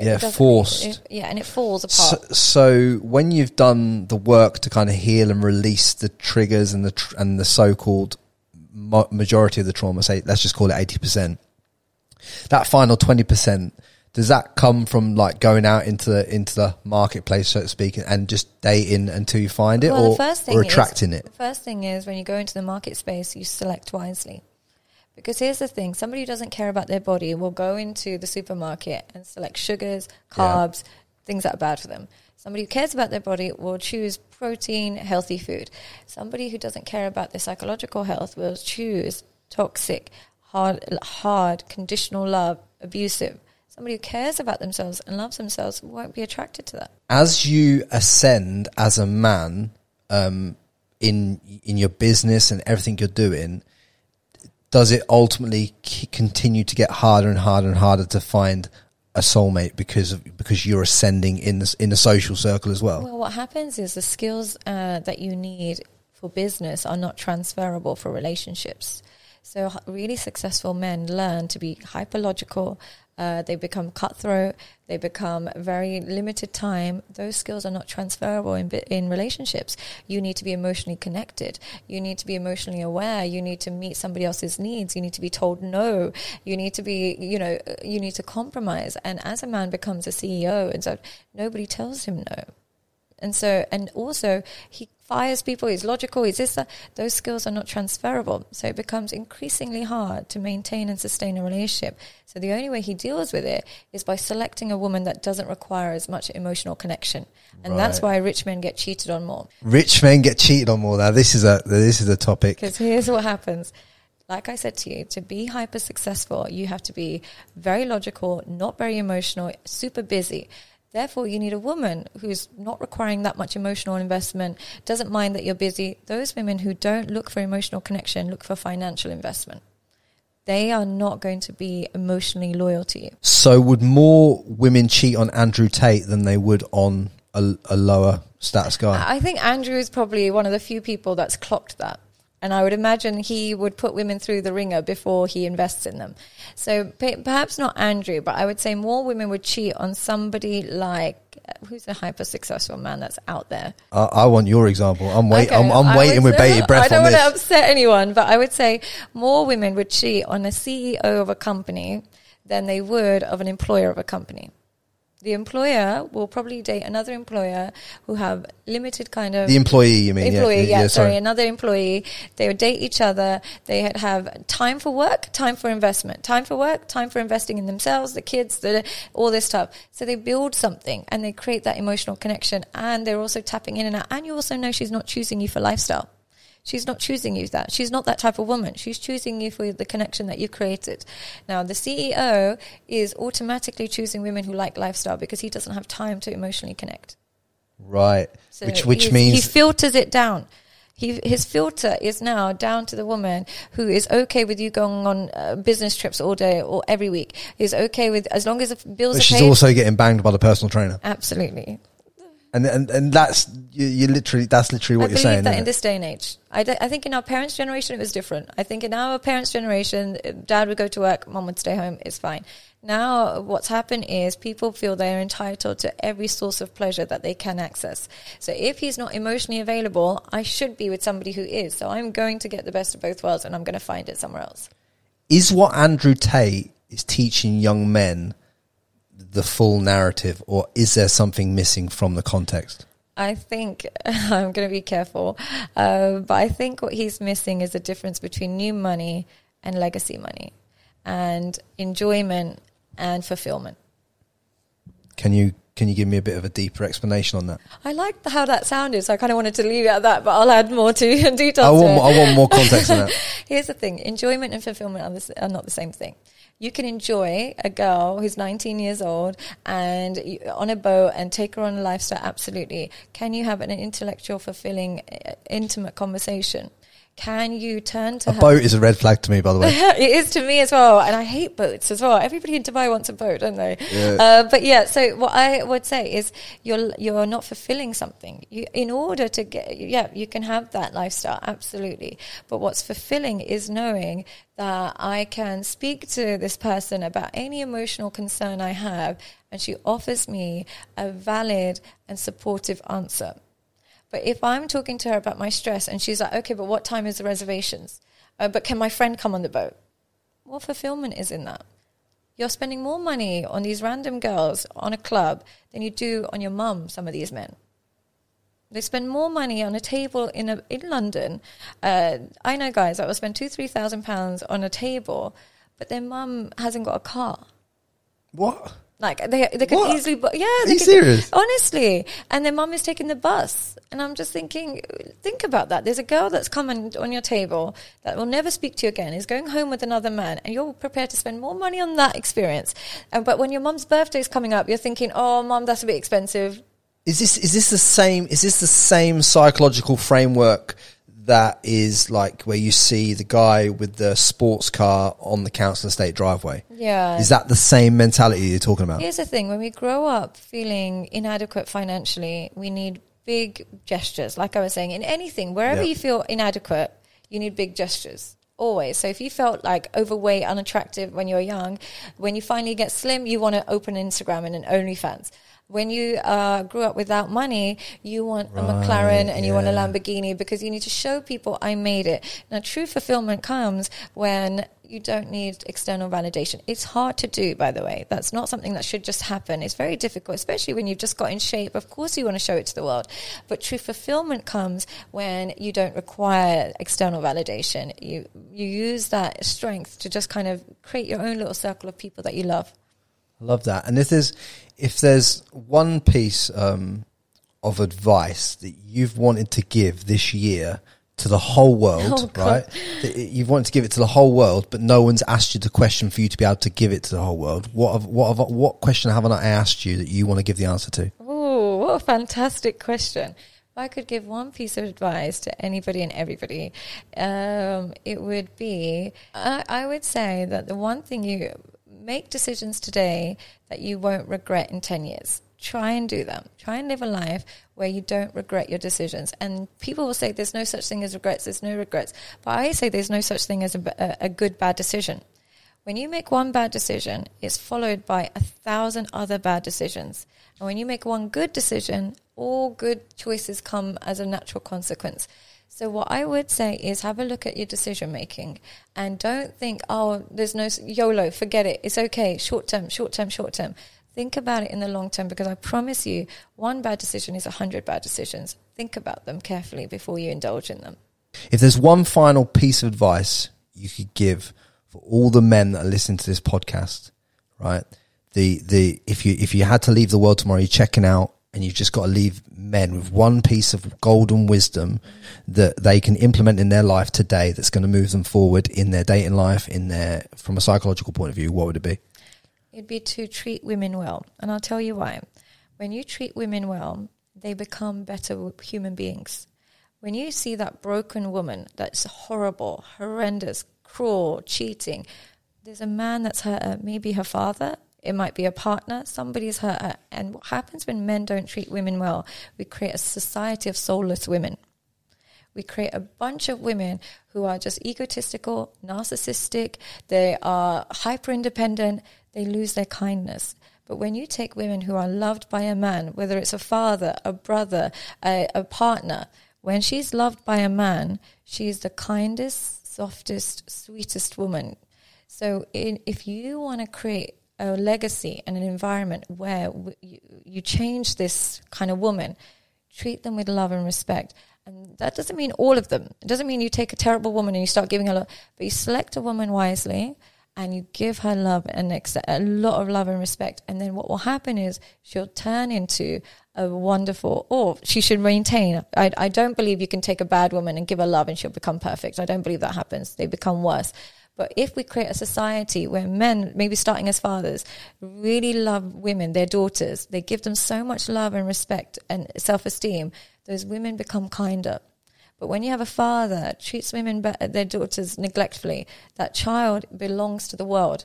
Yeah, forced. it- yeah, and it falls apart. so when you've done the work to kind of heal and release the triggers and the tr- and the so-called majority of the trauma, say let's just call it eighty percent, that final twenty percent does that come from like going out into the into the marketplace, so to speak, and just dating until you find it, Well, or, first thing or is- attracting it? The first thing is when you go into the market space, you select wisely. Because here's the thing somebody who doesn't care about their body will go into the supermarket and select sugars, carbs, things that are bad for them. Somebody who cares about their body will choose protein, healthy food. Somebody who doesn't care about their psychological health will choose toxic, hard, hard, conditional love, abusive. Somebody who cares about themselves and loves themselves won't be attracted to that. as you ascend as a man um, in in your business and everything you're doing, does it ultimately c- continue to get harder and harder and harder to find a soulmate because of, because you're ascending in the, in the social circle as well? Well, what happens is the skills uh, that you need for business are not transferable for relationships. So, really successful men learn to be hyperlogical. Uh, they become cutthroat. They become very limited time. Those skills are not transferable in in relationships. You need to be emotionally connected. You need to be emotionally aware. You need to meet somebody else's needs. You need to be told no. You need to be, you know, you need to compromise. And as a man becomes a CEO, and so nobody tells him no. And so, and also, he fires people. He's logical. He's this. That. Those skills are not transferable. So it becomes increasingly hard to maintain and sustain a relationship. So the only way he deals with it is by selecting a woman that doesn't require as much emotional connection. And that's why rich men get cheated on more. Rich men get cheated on more. Now this is a this is a topic. Because here's what happens. Like I said to you, to be hyper successful, you have to be very logical, not very emotional, super busy. Therefore, you need a woman who's not requiring that much emotional investment, doesn't mind that you're busy. Those women who don't look for emotional connection look for financial investment. They are not going to be emotionally loyal to you. So would more women cheat on Andrew Tate than they would on a, a lower status guy? I think Andrew is probably one of the few people that's clocked that. And I would imagine he would put women through the ringer before he invests in them. So pe- perhaps not Andrew, but I would say more women would cheat on somebody like uh, who's a hyper successful man that's out there. I, I want your example. I'm wait. Okay, I'm, I'm waiting would with bated breath I don't on want to upset anyone, but I would say more women would cheat on a CEO of a company than they would of an employer of a company. The employer will probably date another employer who have limited kind of The employee, you mean? employee, yeah, yeah, sorry, another employee. They would date each other. They have time for work, time for investment, time for work, time for investing in themselves, the kids, the, all this stuff. So they build something and they create that emotional connection and they're also tapping in and out. And you also know she's not choosing you for lifestyle. She's not choosing you that. She's not that type of woman. She's choosing you for the connection that you created. Now, the CEO is automatically choosing women who like lifestyle because he doesn't have time to emotionally connect. Right. So which which means he filters it down. He, his filter is now down to the woman who is okay with you going on uh, business trips all day or every week. Is okay with as long as the bills but are she's paid. also getting banged by the personal trainer, Absolutely, and and and that's you, you literally that's literally what I you're saying. that in it? this day and age. I, d- I think in our parents' generation it was different. I think in our parents' generation, dad would go to work, mom would stay home. It's fine. Now, what's happened is people feel they're entitled to every source of pleasure that they can access. So if he's not emotionally available, I should be with somebody who is. So I'm going to get the best of both worlds, and I'm going to find it somewhere else. Is what Andrew Tate is teaching young men the full narrative, or is there something missing from the context? I think I'm going to be careful, uh, but I think what he's missing is the difference between new money and legacy money, and enjoyment and fulfillment. Can you can you give me a bit of a deeper explanation on that? I liked how that sounded, so I kind of wanted to leave it at that, but I'll add more to details. I to want more, I want more context on that. Here's the thing: enjoyment and fulfillment are, the, are not the same thing. You can enjoy a girl who's 19 years old and on a boat and take her on a lifestyle. Absolutely. Can you have an intellectual, fulfilling, intimate conversation? Can you turn to A her? boat is a red flag to me, by the way. it is to me as well, and I hate boats as well. Everybody in Dubai wants a boat, don't they? Yeah. Uh, but yeah, so what I would say is you're you're not fulfilling something. You, in order to get, yeah, you can have that lifestyle, absolutely. But what's fulfilling is knowing that I can speak to this person about any emotional concern I have, and she offers me a valid and supportive answer. But if I'm talking to her about my stress and she's like, okay, but what time is the reservations? Uh, but can my friend come on the boat? What fulfillment is in that? You're spending more money on these random girls on a club than you do on your mum, some of these men. They spend more money on a table in a, in London. Uh, I know guys that will spend two, three thousand pounds on a table, but their mum hasn't got a car. What? Like they they could What? easily, bu- yeah. Are you could- serious? Honestly, and their mum is taking the bus, and I'm just thinking, think about that. There's a girl that's coming on your table that will never speak to you again, is going home with another man, and you're prepared to spend more money on that experience. Uh, but when your mum's birthday is coming up, you're thinking, oh, mum, that's a bit expensive. Is this is this the same? Is this the same psychological framework that is like where you see the guy with the sports car on the council estate driveway? Yeah. Is that the same mentality you're talking about? Here's the thing: when we grow up feeling inadequate financially, we need big gestures. Like I was saying, in anything, wherever Yeah. you feel inadequate, you need big gestures. Always. So if you felt like overweight, unattractive when you were young, when you finally get slim, you want to open Instagram and an OnlyFans. When you uh, grew up without money, you want a McLaren and you want a. Lamborghini because you need to show people I made it. Now, true fulfillment comes when you don't need external validation. It's hard to do, by the way. That's not something that should just happen. It's very difficult, especially when you've just got in shape. Of course, you want to show it to the world. But true fulfillment comes when you don't require external validation. You, you use that strength to just kind of create your own little circle of people that you love. I love that. And this there's if there's one piece um, of advice that you've wanted to give this year to the whole world, Oh, right? That you've wanted to give it to the whole world, but no one's asked you the question for you to be able to give it to the whole world. What have, what have, what question haven't I asked you that you want to give the answer to? Oh, what a fantastic question. If I could give one piece of advice to anybody and everybody, um, it would be I, I would say that the one thing you make decisions today that you won't regret in 10 years. Try and do them. Try and live a life where you don't regret your decisions. And people will say there's no such thing as regrets, there's no regrets. But I say there's no such thing as a good, bad decision. When you make one bad decision, it's followed by a thousand other bad decisions. And when you make one good decision, all good choices come as a natural consequence. So what I would say is have a look at your decision making and don't think, oh, there's no YOLO, forget it. It's okay. Short term, short term, short term. Think about it in the long term because I promise you, one bad decision is a hundred bad decisions. Think about them carefully before you indulge in them. If there's one final piece of advice you could give for all the men that are listening to this podcast, right? The the if you if you had to leave the world tomorrow, you're checking out and you've just got to leave men with one piece of golden wisdom that they can implement in their life today that's going to move them forward in their dating life, in their from a psychological point of view, what would it be? It'd be to treat women well. And I'll tell you why. When you treat women well, they become better human beings. When you see that broken woman that's horrible, horrendous, cruel, cheating, there's a man that's her, uh, maybe her father, it might be a partner, somebody's hurt her. And what happens when men don't treat women well? We create a society of soulless women. We create a bunch of women who are just egotistical, narcissistic, they are hyper independent, they lose their kindness. But when you take women who are loved by a man, whether it's a father, a brother, a, a partner, when she's loved by a man, she's the kindest, softest, sweetest woman. So in, if you want to create a legacy and an environment where w- you, you change this kind of woman, treat them with love and respect. And that doesn't mean all of them. It doesn't mean you take a terrible woman and you start giving her love, but you select a woman wisely and you give her love and ex- a lot of love and respect. And then what will happen is she'll turn into a wonderful, or she should maintain. I, I don't believe you can take a bad woman and give her love and she'll become perfect. I don't believe that happens. They become worse. But if we create a society where men, maybe starting as fathers, really love women, their daughters, they give them so much love and respect and self esteem, those women become kinder. But when you have a father treats women, be- their daughters neglectfully, that child belongs to the world.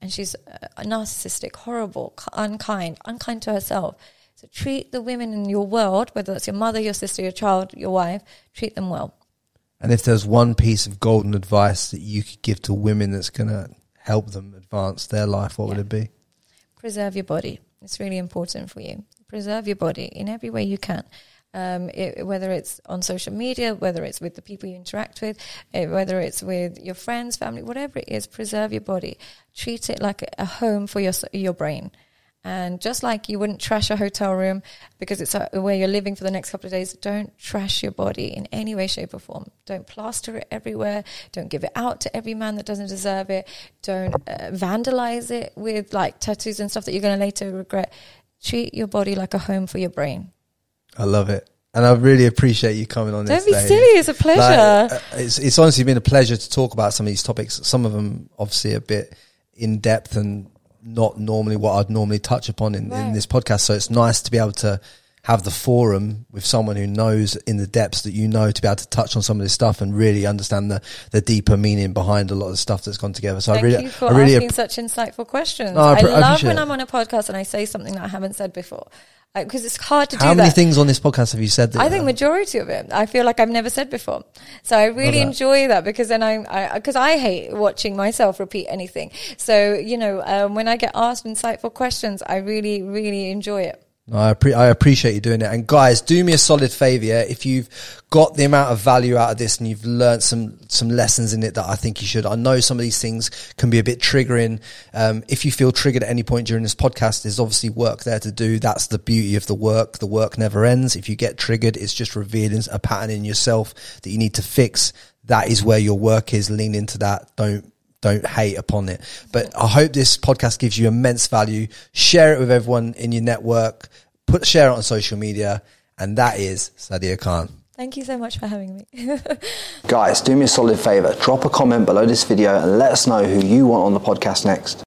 And she's uh, narcissistic, horrible, unkind, unkind to herself. So treat the women in your world, whether that's your mother, your sister, your child, your wife, treat them well. And if there's one piece of golden advice that you could give to women that's going to help them advance their life, what would it be? preserve your body. It's really important for you. Preserve your body in every way you can. Um, it, whether it's on social media, whether it's with the people you interact with, eh, whether it's with your friends, family, whatever it is, preserve your body. Treat it like a, a home for your your brain. And just like you wouldn't trash a hotel room because it's where you're living for the next couple of days, don't trash your body in any way, shape, or form. Don't plaster it everywhere. Don't give it out to every man that doesn't deserve it. Don't uh, vandalize it with like tattoos and stuff that you're going to later regret. Treat your body like a home for your brain. I love it. And I really appreciate you coming on Don't this be day. silly. It's a pleasure. Like, uh, it's, it's honestly been a pleasure to talk about some of these topics. Some of them obviously a bit in depth and not normally what I'd normally touch upon in, in this podcast. So it's nice to be able to have the forum with someone who knows in the depths that you know to be able to touch on some of this stuff and really understand the, the deeper meaning behind a lot of the stuff that's gone together. So Thank I really, you for I really, asking app- such insightful questions. No, I I, appre- I love appreciate when. I'm on a podcast and I say something that I haven't said before because it's hard to how do many that. things on this podcast have you said? That, I think majority of it, I feel like I've never said before. So I really that. enjoy that because then I, I, because I hate watching myself repeat anything. So, you know, um, when I get asked insightful questions, I really, really enjoy it. I, appre- I appreciate you doing it. And guys, do me a solid favor. Yeah? If you've got the amount of value out of this and you've learned some, some lessons in it that I think you should, I know some of these things can be a bit triggering. Um, if you feel triggered at any point during this podcast, there's obviously work there to do. That's the beauty of the work. The work never ends. If you get triggered, it's just revealing a pattern in yourself that you need to fix. That is where your work is. Lean into that. Don't don't hate upon it. But I hope this podcast gives you immense value. Share it with everyone in your network. Put share it on social media, and that is Sadia Khan. Thank you so much for having me. Guys, do me a solid favor. Drop a comment below this video and let us know who you want on the podcast next.